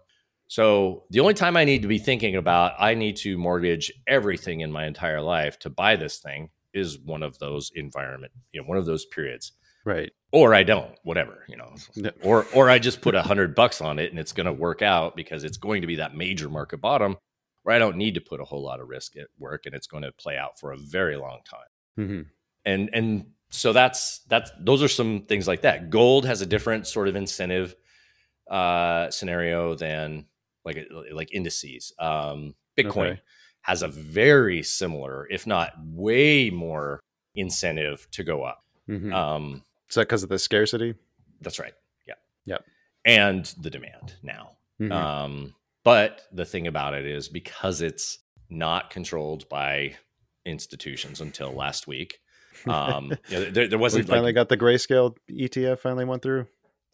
Speaker 2: So the only time I need to be thinking about I need to mortgage everything in my entire life to buy this thing is one of those environment, you know, one of those periods.
Speaker 1: Right.
Speaker 2: Or I don't, whatever, you know.
Speaker 1: Yeah.
Speaker 2: Or or I just put a hundred bucks on it and it's gonna work out because it's going to be that major market bottom where I don't need to put a whole lot of risk at work and it's going to play out for a very long time
Speaker 1: hmm
Speaker 2: and and so that's that's those are some things like that gold has a different sort of incentive uh scenario than like like indices um bitcoin
Speaker 1: Okay.
Speaker 2: has a very similar if not way more incentive to go up
Speaker 1: hmm
Speaker 2: um
Speaker 1: Is that because of the scarcity?
Speaker 2: that's right yeah
Speaker 1: Yep.
Speaker 2: and the demand now
Speaker 1: Mhm.
Speaker 2: um but the thing about it is because it's not controlled by institutions until last week um you know, there, there wasn't
Speaker 1: finally
Speaker 2: like
Speaker 1: got the grayscale ETF. Finally went through.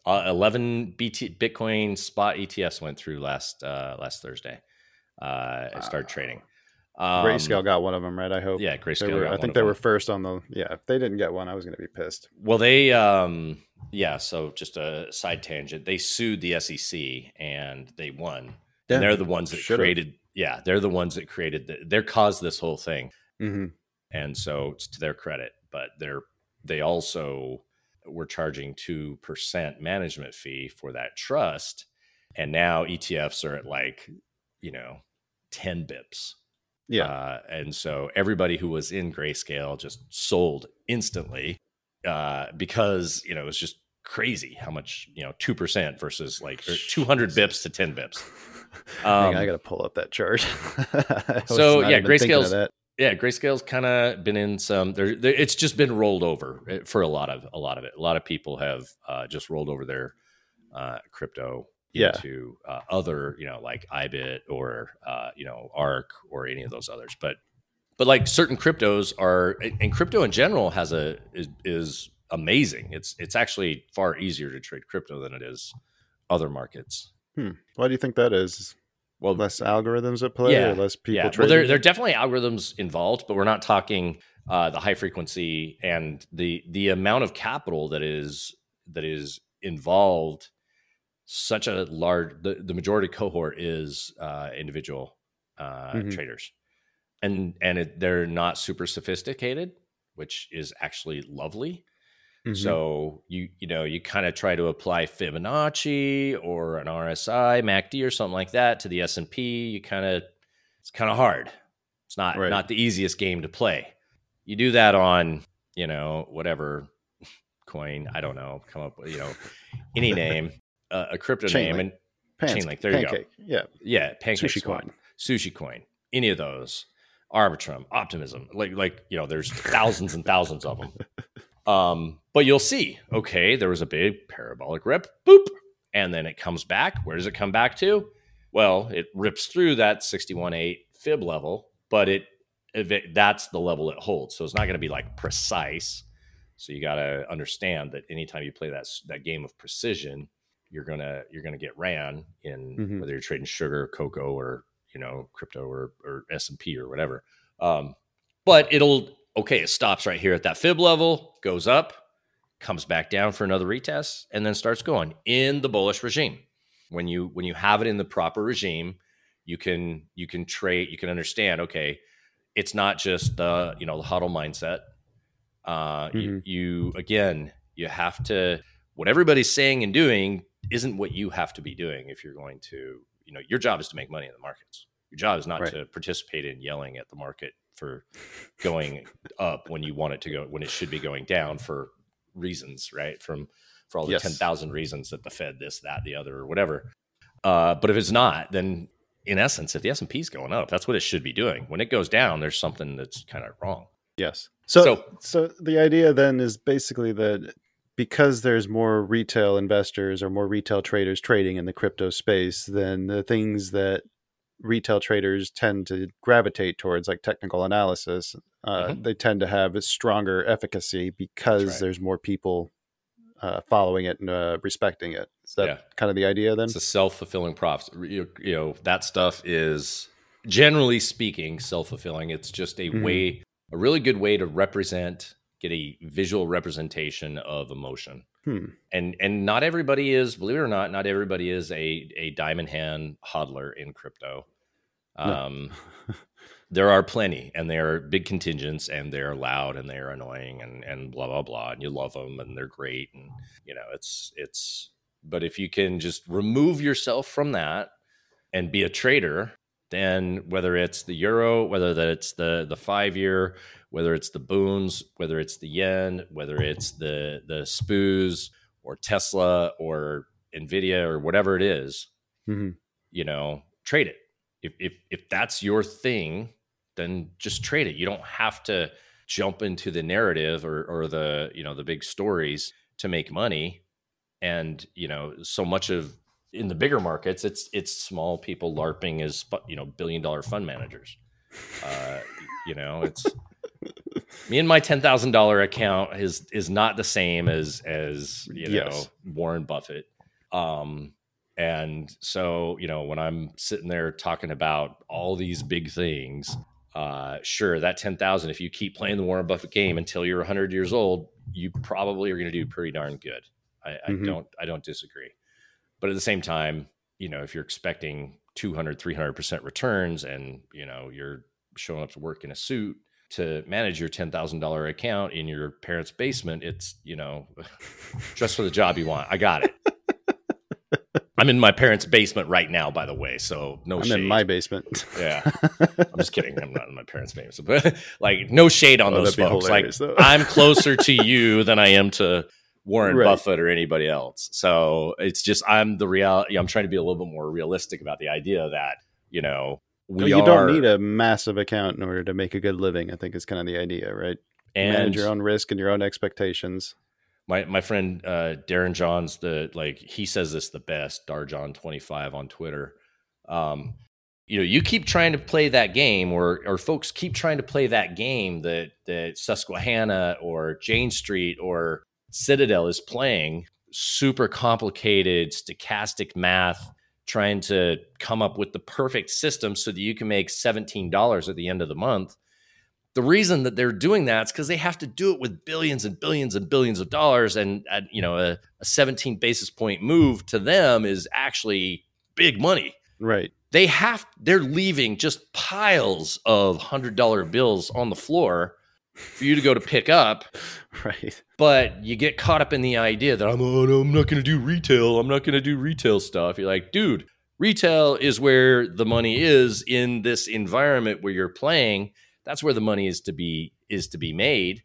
Speaker 2: Uh, 11 BT, bitcoin spot etfs went through last uh last thursday uh it started
Speaker 1: Wow.
Speaker 2: trading um,
Speaker 1: Grayscale got one of them, right? I hope.
Speaker 2: yeah grayscale
Speaker 1: were, I think they
Speaker 2: them.
Speaker 1: were first on the. Yeah, if they didn't get one, I was going to be pissed.
Speaker 2: Well, they, um, yeah. So just a side tangent. They sued the SEC and they won.
Speaker 1: Yeah,
Speaker 2: and they're the ones that
Speaker 1: should've.
Speaker 2: created. Yeah, they're the ones that created. The, they're caused this whole thing,
Speaker 1: Mm-hmm.
Speaker 2: and so it's to their credit. But they're they also were charging two percent management fee for that trust, and now ETFs are at like you know ten bips.
Speaker 1: Yeah.
Speaker 2: Uh, and so everybody who was in grayscale just sold instantly uh, because you know it was just crazy how much you know two percent versus like two hundred bips to ten bips.
Speaker 1: Um, I got to pull up that chart.
Speaker 2: so yeah, grayscale's yeah, grayscale's kind of been in some. There, it's just been rolled over eh, for a lot of a lot of it. A lot of people have uh, just rolled over their uh, crypto into uh, other, you know, like IBIT or uh, you know ARK or any of those others. But but like certain cryptos are, and crypto in general has a is, is amazing. It's it's actually far easier to trade crypto than it is other markets.
Speaker 1: Hmm. Why do you think that is? Well, less algorithms at play, yeah, or less people. Yeah.
Speaker 2: Trading? Well, there there are definitely algorithms involved, but we're not talking uh, the high frequency and the the amount of capital that is that is involved. Such a large the, the majority cohort is uh, individual uh, mm-hmm. traders, and and it, they're not super sophisticated, which is actually lovely. Mm-hmm. So you you know you kind of try to apply Fibonacci or an RSI, MACD or something like that to the S and P. You kind of it's kind of hard. It's not right. not the easiest game to play. You do that on you know whatever coin I don't know come up with you know any name uh, a crypto name and Pans- Chainlink. There pancake. you go.
Speaker 1: Yeah,
Speaker 2: yeah. Pancake sushi coin, sushi coin, any of those. Arbitrum, Optimism, like like you know, there's thousands and thousands of them. Um, but you'll see, okay, there was a big parabolic rip, boop, and then it comes back. Where does it come back to? Well, it rips through that 61.8 fib level, but it, it that's the level it holds. So it's not going to be like precise. So you got to understand that anytime you play that that game of precision, you're gonna you're gonna get ran in mm-hmm. whether you're trading sugar, cocoa, or you know crypto or or S and P or whatever. Um, but it'll okay, it stops right here at that fib level, goes up, comes back down for another retest, and then starts going in the bullish regime. When you when you have it in the proper regime, you can you can trade, you can understand, okay, it's not just the you know the huddle mindset. Uh, mm-hmm. you, you again, you have to what everybody's saying and doing isn't what you have to be doing if you're going to, you know, your job is to make money in the markets. Your job is not right. to participate in yelling at the market for going up when you want it to go when it should be going down for reasons, right? From for all the yes. ten thousand reasons that the Fed this, that, the other, or whatever. Uh, but if it's not, then in essence, if the S and P is going up, that's what it should be doing. When it goes down, there's something that's kind of wrong.
Speaker 1: Yes. So, so, so the idea then is basically that because there's more retail investors or more retail traders trading in the crypto space, then the things that retail traders tend to gravitate towards, like technical analysis, uh, mm-hmm. they tend to have a stronger efficacy because right. there's more people uh, following it and uh, respecting it. Is that yeah. kind of the idea then?
Speaker 2: It's a self fulfilling prophecy. You, you, know, that stuff is generally speaking self fulfilling. It's just a mm-hmm. way, a really good way to represent, get a visual representation of emotion. Hmm. And and not everybody is, believe it or not, not everybody is a a diamond hand hodler in crypto. Um, no. there are plenty, and they are big contingents, and they're loud, and they're annoying, and and blah blah blah, and you love them, and they're great, and you know it's it's. But if you can just remove yourself from that and be a trader, then whether it's the euro, whether that it's the the five year, whether it's the Bunds, whether it's the yen, whether it's the the SPOOs or Tesla or Nvidia or whatever it is, mm-hmm. you know, trade it. If if if that's your thing, then just trade it. You don't have to jump into the narrative or or the you know the big stories to make money. And you know, so much of in the bigger markets, it's it's small people larping as you know billion dollar fund managers. Uh, you know, it's me and my ten thousand dollar account is is not the same as as you know yes. Warren Buffett. Um, and so you know when I'm sitting there talking about all these big things, uh, sure that ten thousand. If you keep playing the Warren Buffett game until you're hundred years old, you probably are going to do pretty darn good. I, mm-hmm. I don't I don't disagree. But at the same time, you know, if you're expecting 200, 300% returns and, you know, you're showing up to work in a suit to manage your $10,000 account in your parents' basement, it's, you know, just for the job you want. I got it. I'm in my parents' basement right now, by the way. So no
Speaker 1: I'm
Speaker 2: shade.
Speaker 1: in my basement.
Speaker 2: yeah. I'm just kidding. I'm not in my parents' basement. But like no shade on oh, those folks. Like though. I'm closer to you than I am to Warren
Speaker 1: Right.
Speaker 2: Buffett or anybody else. So it's just I'm the reality. I'm trying to be a little bit more realistic about the idea that you know we
Speaker 1: you
Speaker 2: are
Speaker 1: don't need a massive account in order to make a good living. I think is kind of the idea, right?
Speaker 2: and
Speaker 1: Manage your own risk and your own expectations.
Speaker 2: my my friend uh, Darren Johns the like he says this the best Darjon twenty five on Twitter. Um, you know, you keep trying to play that game, or or folks keep trying to play that game that that Susquehanna or Jane Street or Citadel is playing. Super complicated stochastic math, trying to come up with the perfect system so that you can make seventeen dollars at the end of the month the reason that they're doing that is because they have to do it with billions and billions and billions of dollars and uh, you know a, a 17 basis point move to them is actually big money
Speaker 1: Right.
Speaker 2: they have they're leaving just piles of hundred dollar bills on the floor for you to go to pick up
Speaker 1: Right.
Speaker 2: but you get caught up in the idea that I'm, oh, no, I'm not going to do retail. I'm not going to do retail stuff. You're like, dude, retail is where the money is in this environment where you're playing. That's where the money is to be is to be made.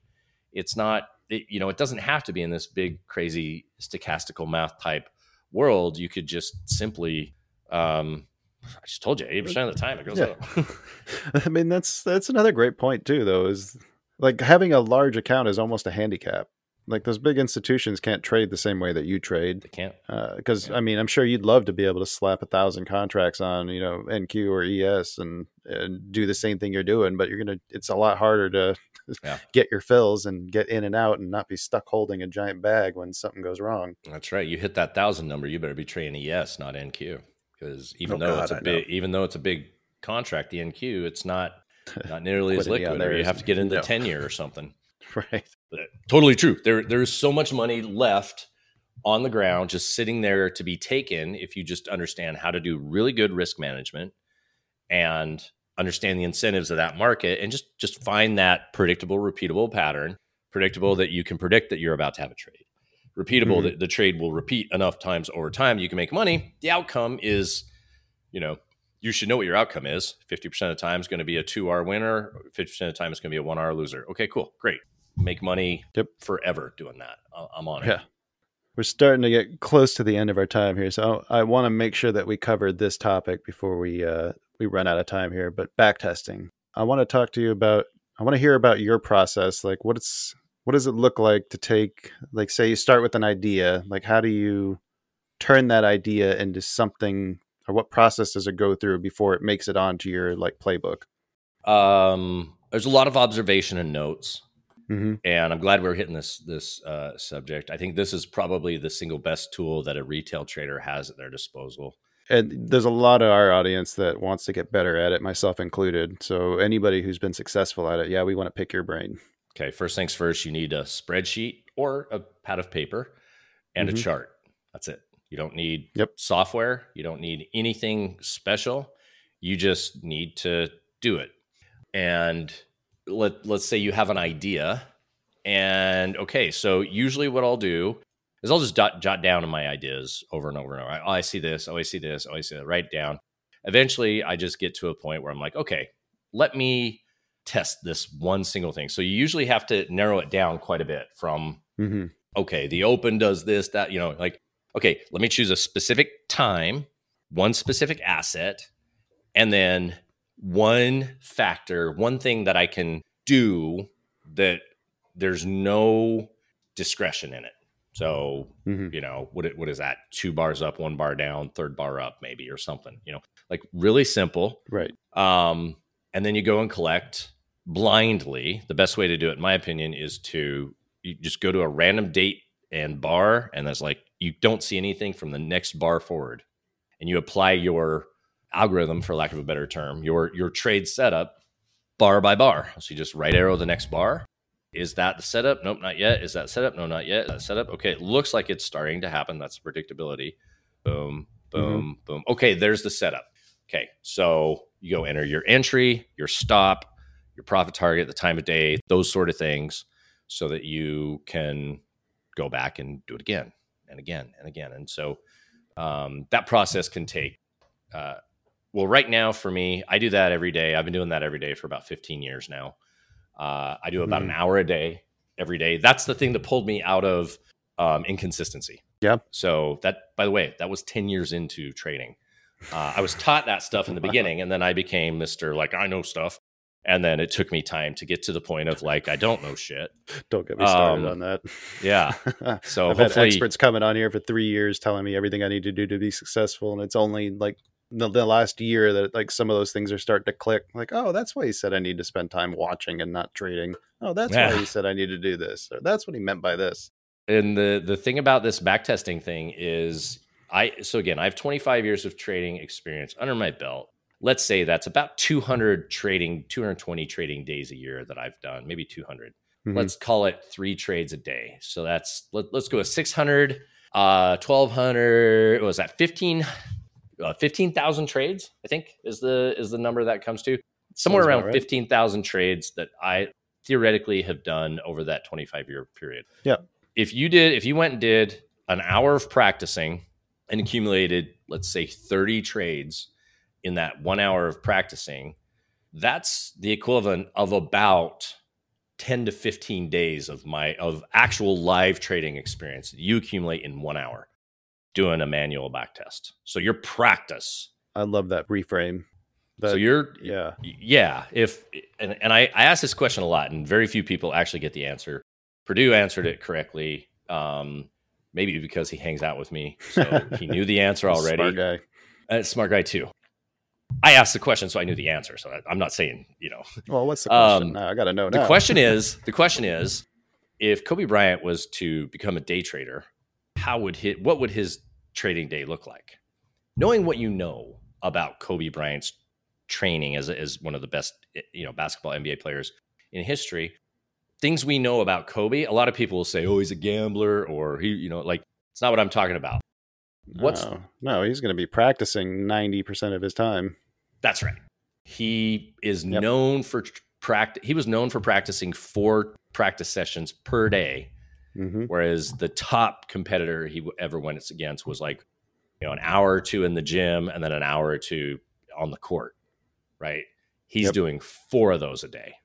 Speaker 2: It's not, it, you know, it doesn't have to be in this big, crazy stochastical math type world. You could just simply, um, I just told you, eighty percent of the time it goes
Speaker 1: Yeah.
Speaker 2: up.
Speaker 1: I mean, that's that's another great point too, though. Is like having a large account is almost a handicap. Like those big institutions can't trade the same way that you trade.
Speaker 2: they can't.
Speaker 1: Uh, because
Speaker 2: Yeah.
Speaker 1: I mean, I'm sure you'd love to be able to slap a thousand contracts on, you know, NQ or ES and, and do the same thing you're doing, but you're gonna. It's a lot harder to
Speaker 2: Yeah.
Speaker 1: get your fills and get in and out and not be stuck holding a giant bag when something goes wrong.
Speaker 2: That's right. You hit that thousand number, you better be trading ES, not NQ, because even
Speaker 1: Oh,
Speaker 2: though
Speaker 1: God,
Speaker 2: it's a
Speaker 1: I know.
Speaker 2: big, even though it's a big contract, the NQ, it's not not nearly as liquid.
Speaker 1: there
Speaker 2: Or you have to get into
Speaker 1: no.
Speaker 2: ten year or something.
Speaker 1: Right.
Speaker 2: But totally true. There there is so much money left on the ground, just sitting there to be taken if you just understand how to do really good risk management and understand the incentives of that market and just just find that predictable, repeatable pattern, predictable that you can predict that you're about to have a trade. Repeatable
Speaker 1: Mhm.
Speaker 2: that the trade will repeat enough times over time, you can make money. The outcome is, you know, you should know what your outcome is. 50% of the time is going to be a 2R winner, 50% of the time is going to be a 1R loser. Okay, cool. Great. Make money
Speaker 1: Yep.
Speaker 2: forever doing that. I'm on it.
Speaker 1: Yeah. We're starting to get close to the end of our time here, so I want to make sure that we covered this topic before we uh, we run out of time here. But backtesting, I want to talk to you about. I want to hear about your process. Like, what it's what does it look like to take? Like, say you start with an idea. Like, how do you turn that idea into something, or what process does it go through before it makes it onto your like playbook?
Speaker 2: Um, there's a lot of observation and notes.
Speaker 1: Mm-hmm.
Speaker 2: and I'm glad we're hitting this this uh, subject. I think this is probably the single best tool that a retail trader has at their disposal.
Speaker 1: And there's a lot of our audience that wants to get better at it, myself included. So anybody who's been successful at it, yeah, we want to pick your brain.
Speaker 2: Okay, first things first, you need a spreadsheet or a pad of paper and
Speaker 1: Mhm.
Speaker 2: a chart. That's it. You don't need
Speaker 1: Yep.
Speaker 2: software. You don't need anything special. You just need to do it. And let let's say you have an idea, and okay, so usually what I'll do is I'll just jot, jot down my ideas over and over and over. Oh, I see this. Oh, I see this. Oh, I see that. Write it down. Eventually, I just get to a point where I'm like, okay, let me test this one single thing. So you usually have to narrow it down quite a bit from
Speaker 1: Mm-hmm.
Speaker 2: okay, the open does this, that, you know, like, okay, let me choose a specific time, one specific asset, and then one factor, one thing that I can do that there's no discretion in it. So,
Speaker 1: Mm-hmm.
Speaker 2: you know, what it, what is that? Two bars up, one bar down, third bar up, maybe, or something, you know, like really simple.
Speaker 1: Right.
Speaker 2: Um, and then you go and collect blindly. The best way to do it, in my opinion, is to you just go to a random date and bar, and that's like you don't see anything from the next bar forward, and you apply your algorithm, for lack of a better term, your your trade setup bar by bar. So you just right arrow the next bar. Is that the setup? Nope, not yet. Is that setup? No, not yet. Is that setup? Okay, it looks like it's starting to happen. That's predictability. Boom, mm-hmm. boom, boom. Okay, there's the setup. Okay, so you go enter your entry, your stop, your profit target, the time of day, those sort of things, so that you can go back and do it again and again and again. And so um, that process can take, uh, well, right now for me, I do that every day. I've been doing that every day for about 15 years now. Uh, I do about an hour a day every day. That's the thing that pulled me out of um, inconsistency.
Speaker 1: Yeah.
Speaker 2: So that, by the way, that was 10 years into trading. Uh, I was taught that stuff in the beginning, and then I became Mister like I know stuff, and then it took me time to get to the point of like I don't know shit.
Speaker 1: Don't get me started
Speaker 2: Um,
Speaker 1: on that.
Speaker 2: Yeah. So
Speaker 1: I've had experts coming on here for three years telling me everything I need to do to be successful, and it's only like the, the last year that like some of those things are starting to click. Like, oh, that's why he said I need to spend time watching and not trading. Oh, that's why he said I need to do this. Or that's what he meant by this.
Speaker 2: and the the thing about this backtesting thing is I so again I have 25 years of trading experience under my belt. Let's say that's about 200 trading 220 trading days a year that I've done, maybe 200.
Speaker 1: Mhm.
Speaker 2: Let's call it 3 trades a day. So that's let, let's go with 600 uh 1200 what was that 15 uh, 15,000 trades I think is the is the number that comes to somewhere
Speaker 1: Sounds
Speaker 2: around
Speaker 1: right.
Speaker 2: 15,000 trades that I theoretically have done over that 25 year period yeah if you did if you went and did an hour of practicing and accumulated let's say 30 trades in that one hour of practicing that's the equivalent of about 10 to 15 days of my of actual live trading experience that you accumulate in one hour doing a manual back test. So your practice
Speaker 1: I love that reframe.
Speaker 2: so you're
Speaker 1: yeah,
Speaker 2: yeah if and, and I, I ask this question a lot and very few people actually get the answer. Purdue answered it correctly um maybe because he hangs out with me so he knew the answer already
Speaker 1: Smart guy.
Speaker 2: Uh, smart guy too i asked the question so i knew the answer so I, i'm not saying you know
Speaker 1: Well, what's the question?
Speaker 2: Um.
Speaker 1: I got to know
Speaker 2: the
Speaker 1: now.
Speaker 2: question is the question is if kobe bryant was to become a day trader how would his what would his trading day look like knowing what you know about kobe bryant's training as, as one of the best you know basketball nba players in history things we know about kobe a lot of people will say oh he's a gambler or he you know like it's not what i'm talking about what's
Speaker 1: no, no, he's going to be practicing ninety percent of his time.
Speaker 2: That's right. He is
Speaker 1: Yep.
Speaker 2: known for practice. He was known for practicing four practice sessions per day,
Speaker 1: hmm
Speaker 2: whereas the top competitor he ever went against was like, you know, an hour or two in the gym and then an hour or two on the court. Right? He's
Speaker 1: Yep.
Speaker 2: doing four of those a day.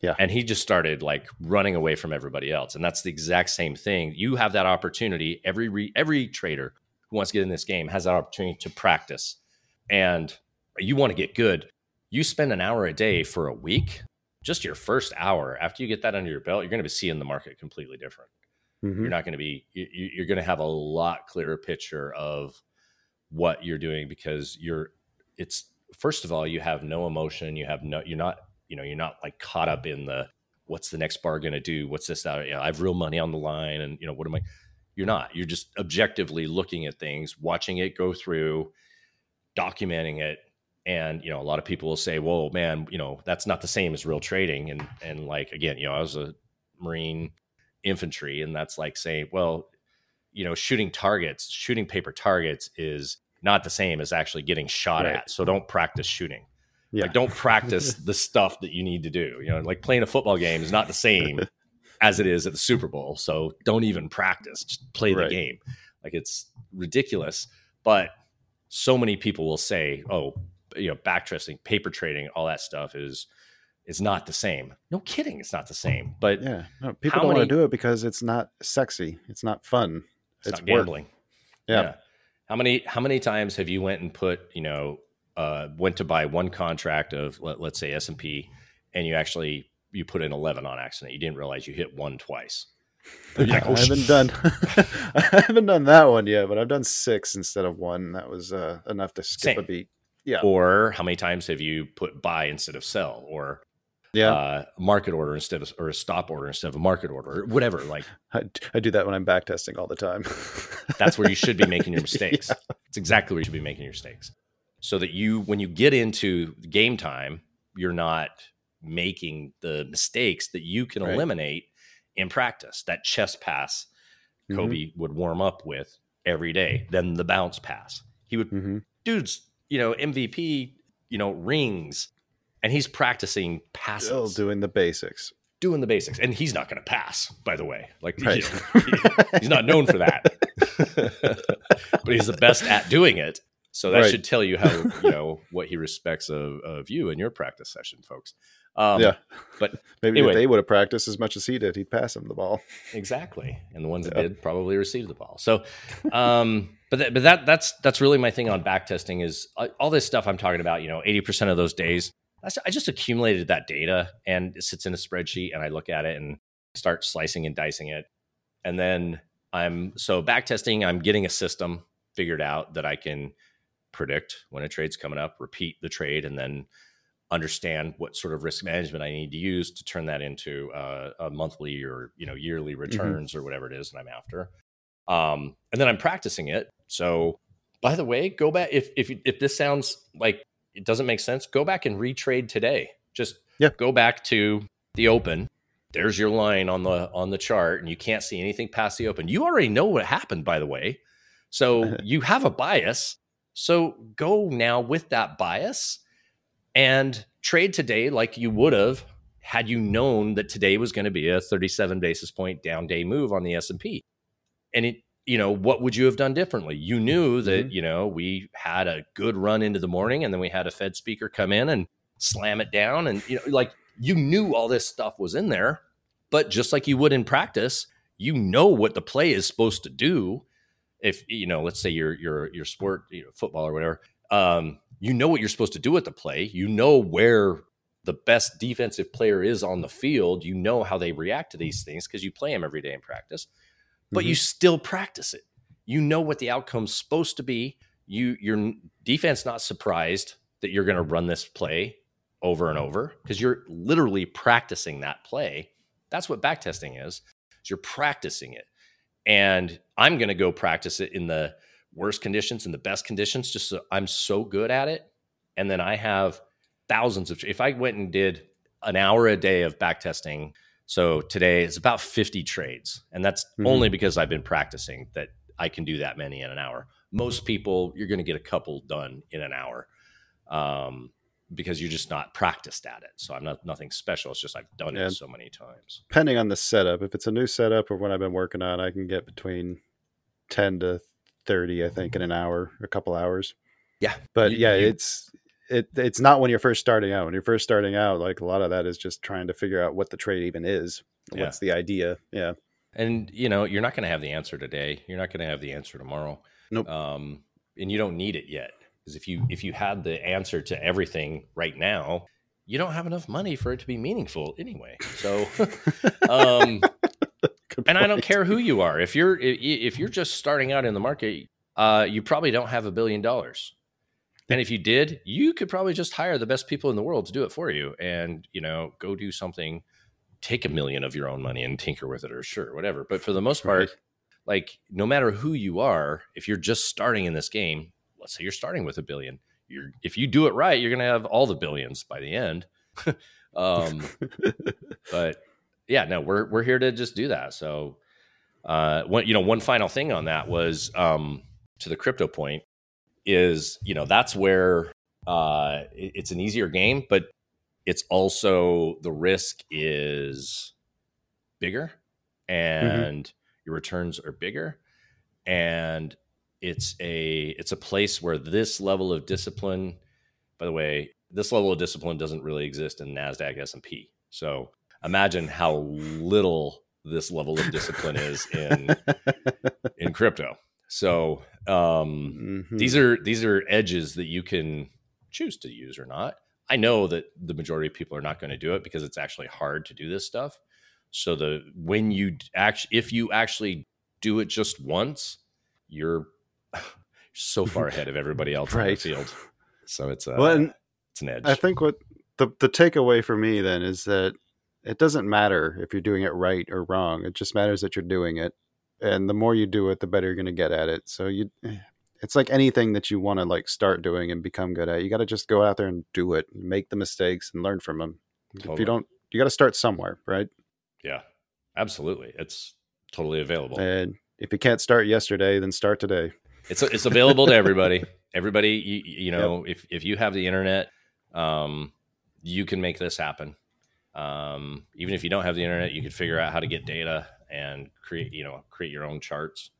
Speaker 1: Yeah.
Speaker 2: And he just started like running away from everybody else, and that's the exact same thing. You have that opportunity. Every re- every trader who wants to get in this game has that opportunity to practice, and you want to get good. You spend an hour a day for a week, just your first hour. After you get that under your belt, you're going to be seeing the market completely different.
Speaker 1: hmm
Speaker 2: You're not going to be. You, you- you're going to have a lot clearer picture of what you're doing because you're. It's first of all, you have no emotion. You have no. You're not. You know, you're not like caught up in the what's the next bar going to do? What's this? That? You know, I have real money on the line, and you know, what am I? You're not. You're just objectively looking at things, watching it go through, documenting it, and you know, a lot of people will say, "Whoa, man, you know, that's not the same as real trading." And and like again, you know, I was a Marine infantry, and that's like saying, well, you know, shooting targets, shooting paper targets is not the same as actually getting shot
Speaker 1: Right.
Speaker 2: at. So don't practice shooting.
Speaker 1: Yeah.
Speaker 2: Like don't practice the stuff that you need to do. You know, like playing a football game is not the same as it is at the Super Bowl. So don't even practice. Just play the
Speaker 1: Right.
Speaker 2: game. Like it's ridiculous. But so many people will say, "Oh, you know, backtesting, paper trading, all that stuff is is not the same." No kidding, it's not the same. But
Speaker 1: Yeah. No, people don't
Speaker 2: many-
Speaker 1: want to do it because it's not sexy. It's not fun.
Speaker 2: it's,
Speaker 1: It's
Speaker 2: not gambling.
Speaker 1: Yeah.
Speaker 2: How many how many times have you went and put you know uh, went to buy one contract of let, let's say S and P, and you actually you put in eleven on accident. You didn't realize you hit one twice. Like, oh,
Speaker 1: I haven't done I haven't done that one yet, but I've done six instead of one. That was uh, enough to skip
Speaker 2: Same.
Speaker 1: a beat. Yeah.
Speaker 2: Or how many times have you put buy instead of sell, or
Speaker 1: Yeah.
Speaker 2: uh, market order instead of or a stop order instead of a market order, or whatever. Like
Speaker 1: I, I do that when I'm back testing all the time.
Speaker 2: that's where you should be making your mistakes. It's exactly where you should be making your mistakes. So that you, when you get into game time, you're not making the mistakes that you can
Speaker 1: Right.
Speaker 2: eliminate in practice. That chest pass
Speaker 1: Mhm.
Speaker 2: Kobe would warm up with every day, then the bounce pass. He would,
Speaker 1: Mhm.
Speaker 2: dudes, you know, MVP, you know, rings, and he's practicing passes
Speaker 1: Still doing the basics.
Speaker 2: doing the basics. And he's not going to pass, by the way. Like, you know, he- he's not known for that, but he's the best at doing it. So that
Speaker 1: Right.
Speaker 2: should tell you how, you know, what he respects of, of you in your practice session, folks. Um,
Speaker 1: yeah,
Speaker 2: but
Speaker 1: maybe
Speaker 2: anyway.
Speaker 1: if they would have practiced as much as he did, he'd pass him the ball.
Speaker 2: exactly, and the ones that did probably received the ball. So, um, but that, but that that's that's really my thing on back testing is uh, all this stuff I'm talking about. You know, eighty percent of those days, that's, I just accumulated that data and it sits in a spreadsheet, and I look at it and start slicing and dicing it, and then I'm so back testing. I'm getting a system figured out that I can predict when a trade's coming up, repeat the trade, and then understand what sort of risk management I need to use to turn that into uh, a monthly or you know yearly returns or whatever it is that I'm after. Um, and then I'm practicing it. So, by the way, go back if if if this sounds like it doesn't make sense, go back and retrade today. Just
Speaker 1: Yeah.
Speaker 2: go back to the open. There's your line on the on the chart, and you can't see anything past the open. You already know what happened, by the way. So you have a bias. So go now with that bias and trade today like you would have had you known that today was going to be a 37 basis point down day move on the S&P. And it you know, what would you have done differently? You knew that,
Speaker 1: Mhm.
Speaker 2: you know, we had a good run into the morning and then we had a Fed speaker come in and slam it down and you know like you knew all this stuff was in there, but just like you would in practice, you know what the play is supposed to do if you know let's say you're you're your sport you know, football or whatever um, you know what you're supposed to do with the play. You know where the best defensive player is on the field. You know how they react to these things because you play them every day in practice but you mm-hmm. still practice it. You know what the outcome's supposed to be. You your defense not surprised that you're going to run this play over and over because you're literally practicing that play. That's what backtesting is, is you're practicing it. And I'm going to go practice it in the worst conditions and the best conditions just so I'm so good at it. And then I have thousands of if I went and did an hour a day of back testing, so today it's about 50 trades. And that's
Speaker 1: Mhm.
Speaker 2: only because I've been practicing that I can do that many in an hour. Most people you're going to get a couple done in an hour. Um because you're just not practiced at it. So I'm not nothing special. It's just I've done
Speaker 1: Yeah.
Speaker 2: it so many times.
Speaker 1: depending on the setup. If it's a new setup or what I've been working on, I can get between ten to thirty, I think, in an hour, a couple hours.
Speaker 2: Yeah.
Speaker 1: But
Speaker 2: You-
Speaker 1: yeah,
Speaker 2: you-
Speaker 1: it's it it's not when you're first starting out. When you're first starting out, like a lot of that is just trying to figure out what the trade even is.
Speaker 2: Yeah.
Speaker 1: What's the idea? Yeah.
Speaker 2: And you know, you're not going to have the answer today. You're not going to have the answer tomorrow.
Speaker 1: Nope.
Speaker 2: Um, and you don't need it yet because if you if you had the answer to everything right now, you don't have enough money for it to be meaningful anyway. So, um,
Speaker 1: Good
Speaker 2: and I don't care who you are. If you're if you're just starting out in the market, uh, you probably don't have a billion dollars. And if you did, you could probably just hire the best people in the world to do it for you, and you know, go do something. Take a million of your own money and tinker with it, or sure, whatever. But for the most part,
Speaker 1: Right.
Speaker 2: like no matter who you are, if you're just starting in this game, let's say you're starting with a billion, you're if you do it right, you're gonna have all the billions by the end. um, but yeah, no, we're we're here to just do that. So, uh, one you know, one final thing on that was um, to the crypto point is you know that's where uh, it- it's an easier game, but it's also the risk is bigger and your returns are bigger. And it's a it's a place where this level of discipline by the way this level of discipline doesn't really exist in nasdaq s&p so imagine how little this level of discipline is in in crypto. So um
Speaker 1: Mhm.
Speaker 2: these are these are edges that you can choose to use or not. I know that the majority of people are not going to do it because it's actually hard to do this stuff. So the when you actually if you actually do it just once you're so far ahead of everybody else on the field. So it's a
Speaker 1: Well,
Speaker 2: it's an edge.
Speaker 1: I think what the the takeaway for me then is that it doesn't matter if you're doing it right or wrong. It just matters that you're doing it, and the more you do it, the better you're going to get at it. So you, it's like anything that you want to like start doing and become good at. You got to just go out there and do it, make the mistakes, and learn from them. If you don't, you got to start somewhere, right?
Speaker 2: yeah absolutely it's totally available
Speaker 1: And if you can't start yesterday, then start today.
Speaker 2: it's it's available to everybody. Everybody, you, you know, if if you have the internet, um, you can make this happen. Um, even if you don't have the internet, you could figure out how to get data and create, you know, create your own charts.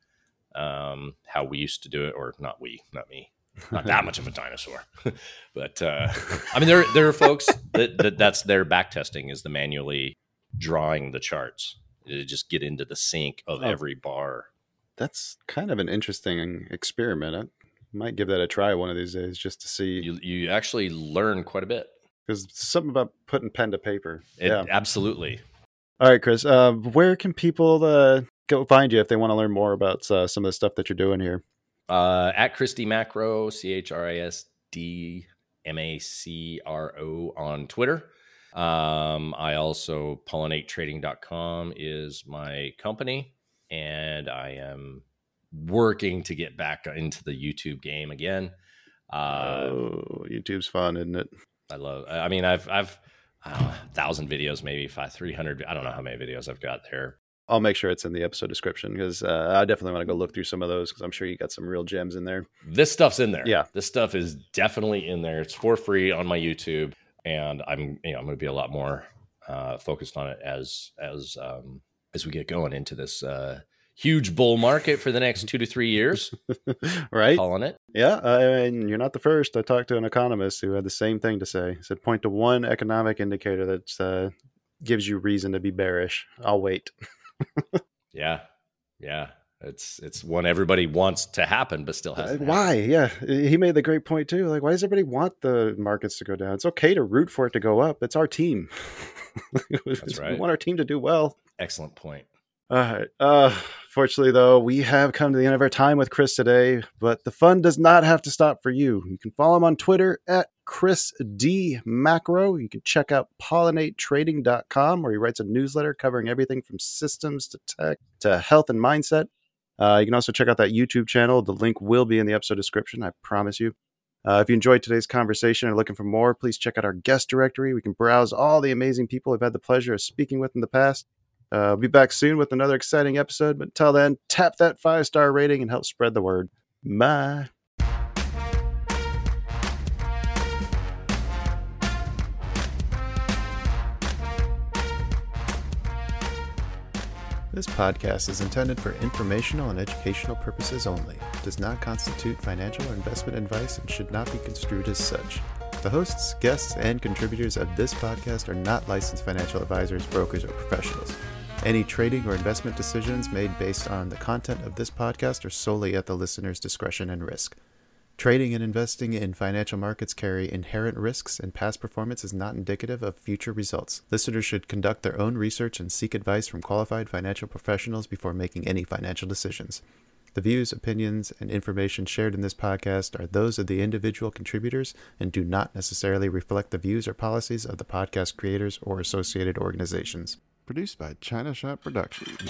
Speaker 2: Um, how we used to do it, or not we, not me. Not that much of a dinosaur, but uh, I mean, there there are folks that, that that's their back testing is the manually drawing the charts to just get into the sync of
Speaker 1: Oh.
Speaker 2: every bar.
Speaker 1: That's kind of an interesting experiment. I might give that a try one of these days just to see
Speaker 2: You you actually learn quite a bit.
Speaker 1: Because something about putting pen to paper.
Speaker 2: It,
Speaker 1: yeah.
Speaker 2: absolutely.
Speaker 1: All right, Chris. Uh, where can people uh, go find you if they want to learn more about uh, some of the stuff that you're doing here?
Speaker 2: Uh, at Chris D Macro, C H R I S D M A C R O on Twitter. Um, I also pollinatetrading.com is my company, and I am working to get back into the YouTube game again. Uh,
Speaker 1: oh, YouTube's fun, isn't it?
Speaker 2: I love. I mean, I've I've I don't know, thousand videos, maybe five, three hundred. I don't know how many videos I've got there.
Speaker 1: I'll make sure it's in the episode description because uh, I definitely want to go look through some of those because I'm sure you got some real gems in there.
Speaker 2: This stuff's in there.
Speaker 1: Yeah.
Speaker 2: this stuff is definitely in there. It's for free on my YouTube, and I'm you know I'm going to be a lot more uh, focused on it as as um, as we get going into this uh, huge bull market for the next two to three years.
Speaker 1: right?
Speaker 2: Calling it.
Speaker 1: Yeah, uh, and you're not the first. I talked to an economist who had the same thing to say. He said, point to one economic indicator that uh, gives you reason to be bearish. I'll wait.
Speaker 2: Yeah, yeah. It's it's one everybody wants to happen, but still
Speaker 1: Uh,
Speaker 2: hasn't.
Speaker 1: why? Yeah, he made the great point too. Like, why does everybody want the markets to go down? It's okay to root for it to go up. It's our team.
Speaker 2: That's right.
Speaker 1: We want our team to do well.
Speaker 2: Excellent point.
Speaker 1: All right. Uh, fortunately, though, we have come to the end of our time with Chris today, but the fun does not have to stop for you. You can follow him on Twitter at Chris D Macro. You can check out pollinatetrading.com, where he writes a newsletter covering everything from systems to tech to health and mindset. Uh, you can also check out that YouTube channel. The link will be in the episode description, I promise you. Uh, if you enjoyed today's conversation and are looking for more, please check out our guest directory. We can browse all the amazing people we've had the pleasure of speaking with in the past. Uh, I'll be back soon with another exciting episode, but until then, tap that five star rating and help spread the word. Bye. This podcast is intended for informational and educational purposes only, does not constitute financial or investment advice, and should not be construed as such. The hosts, guests, and contributors of this podcast are not licensed financial advisors, brokers, or professionals. Any trading or investment decisions made based on the content of this podcast are solely at the listener's discretion and risk. Trading and investing in financial markets carry inherent risks, and past performance is not indicative of future results. Listeners should conduct their own research and seek advice from qualified financial professionals before making any financial decisions. The views, opinions, and information shared in this podcast are those of the individual contributors and do not necessarily reflect the views or policies of the podcast creators or associated organizations. Produced by China Shop Productions.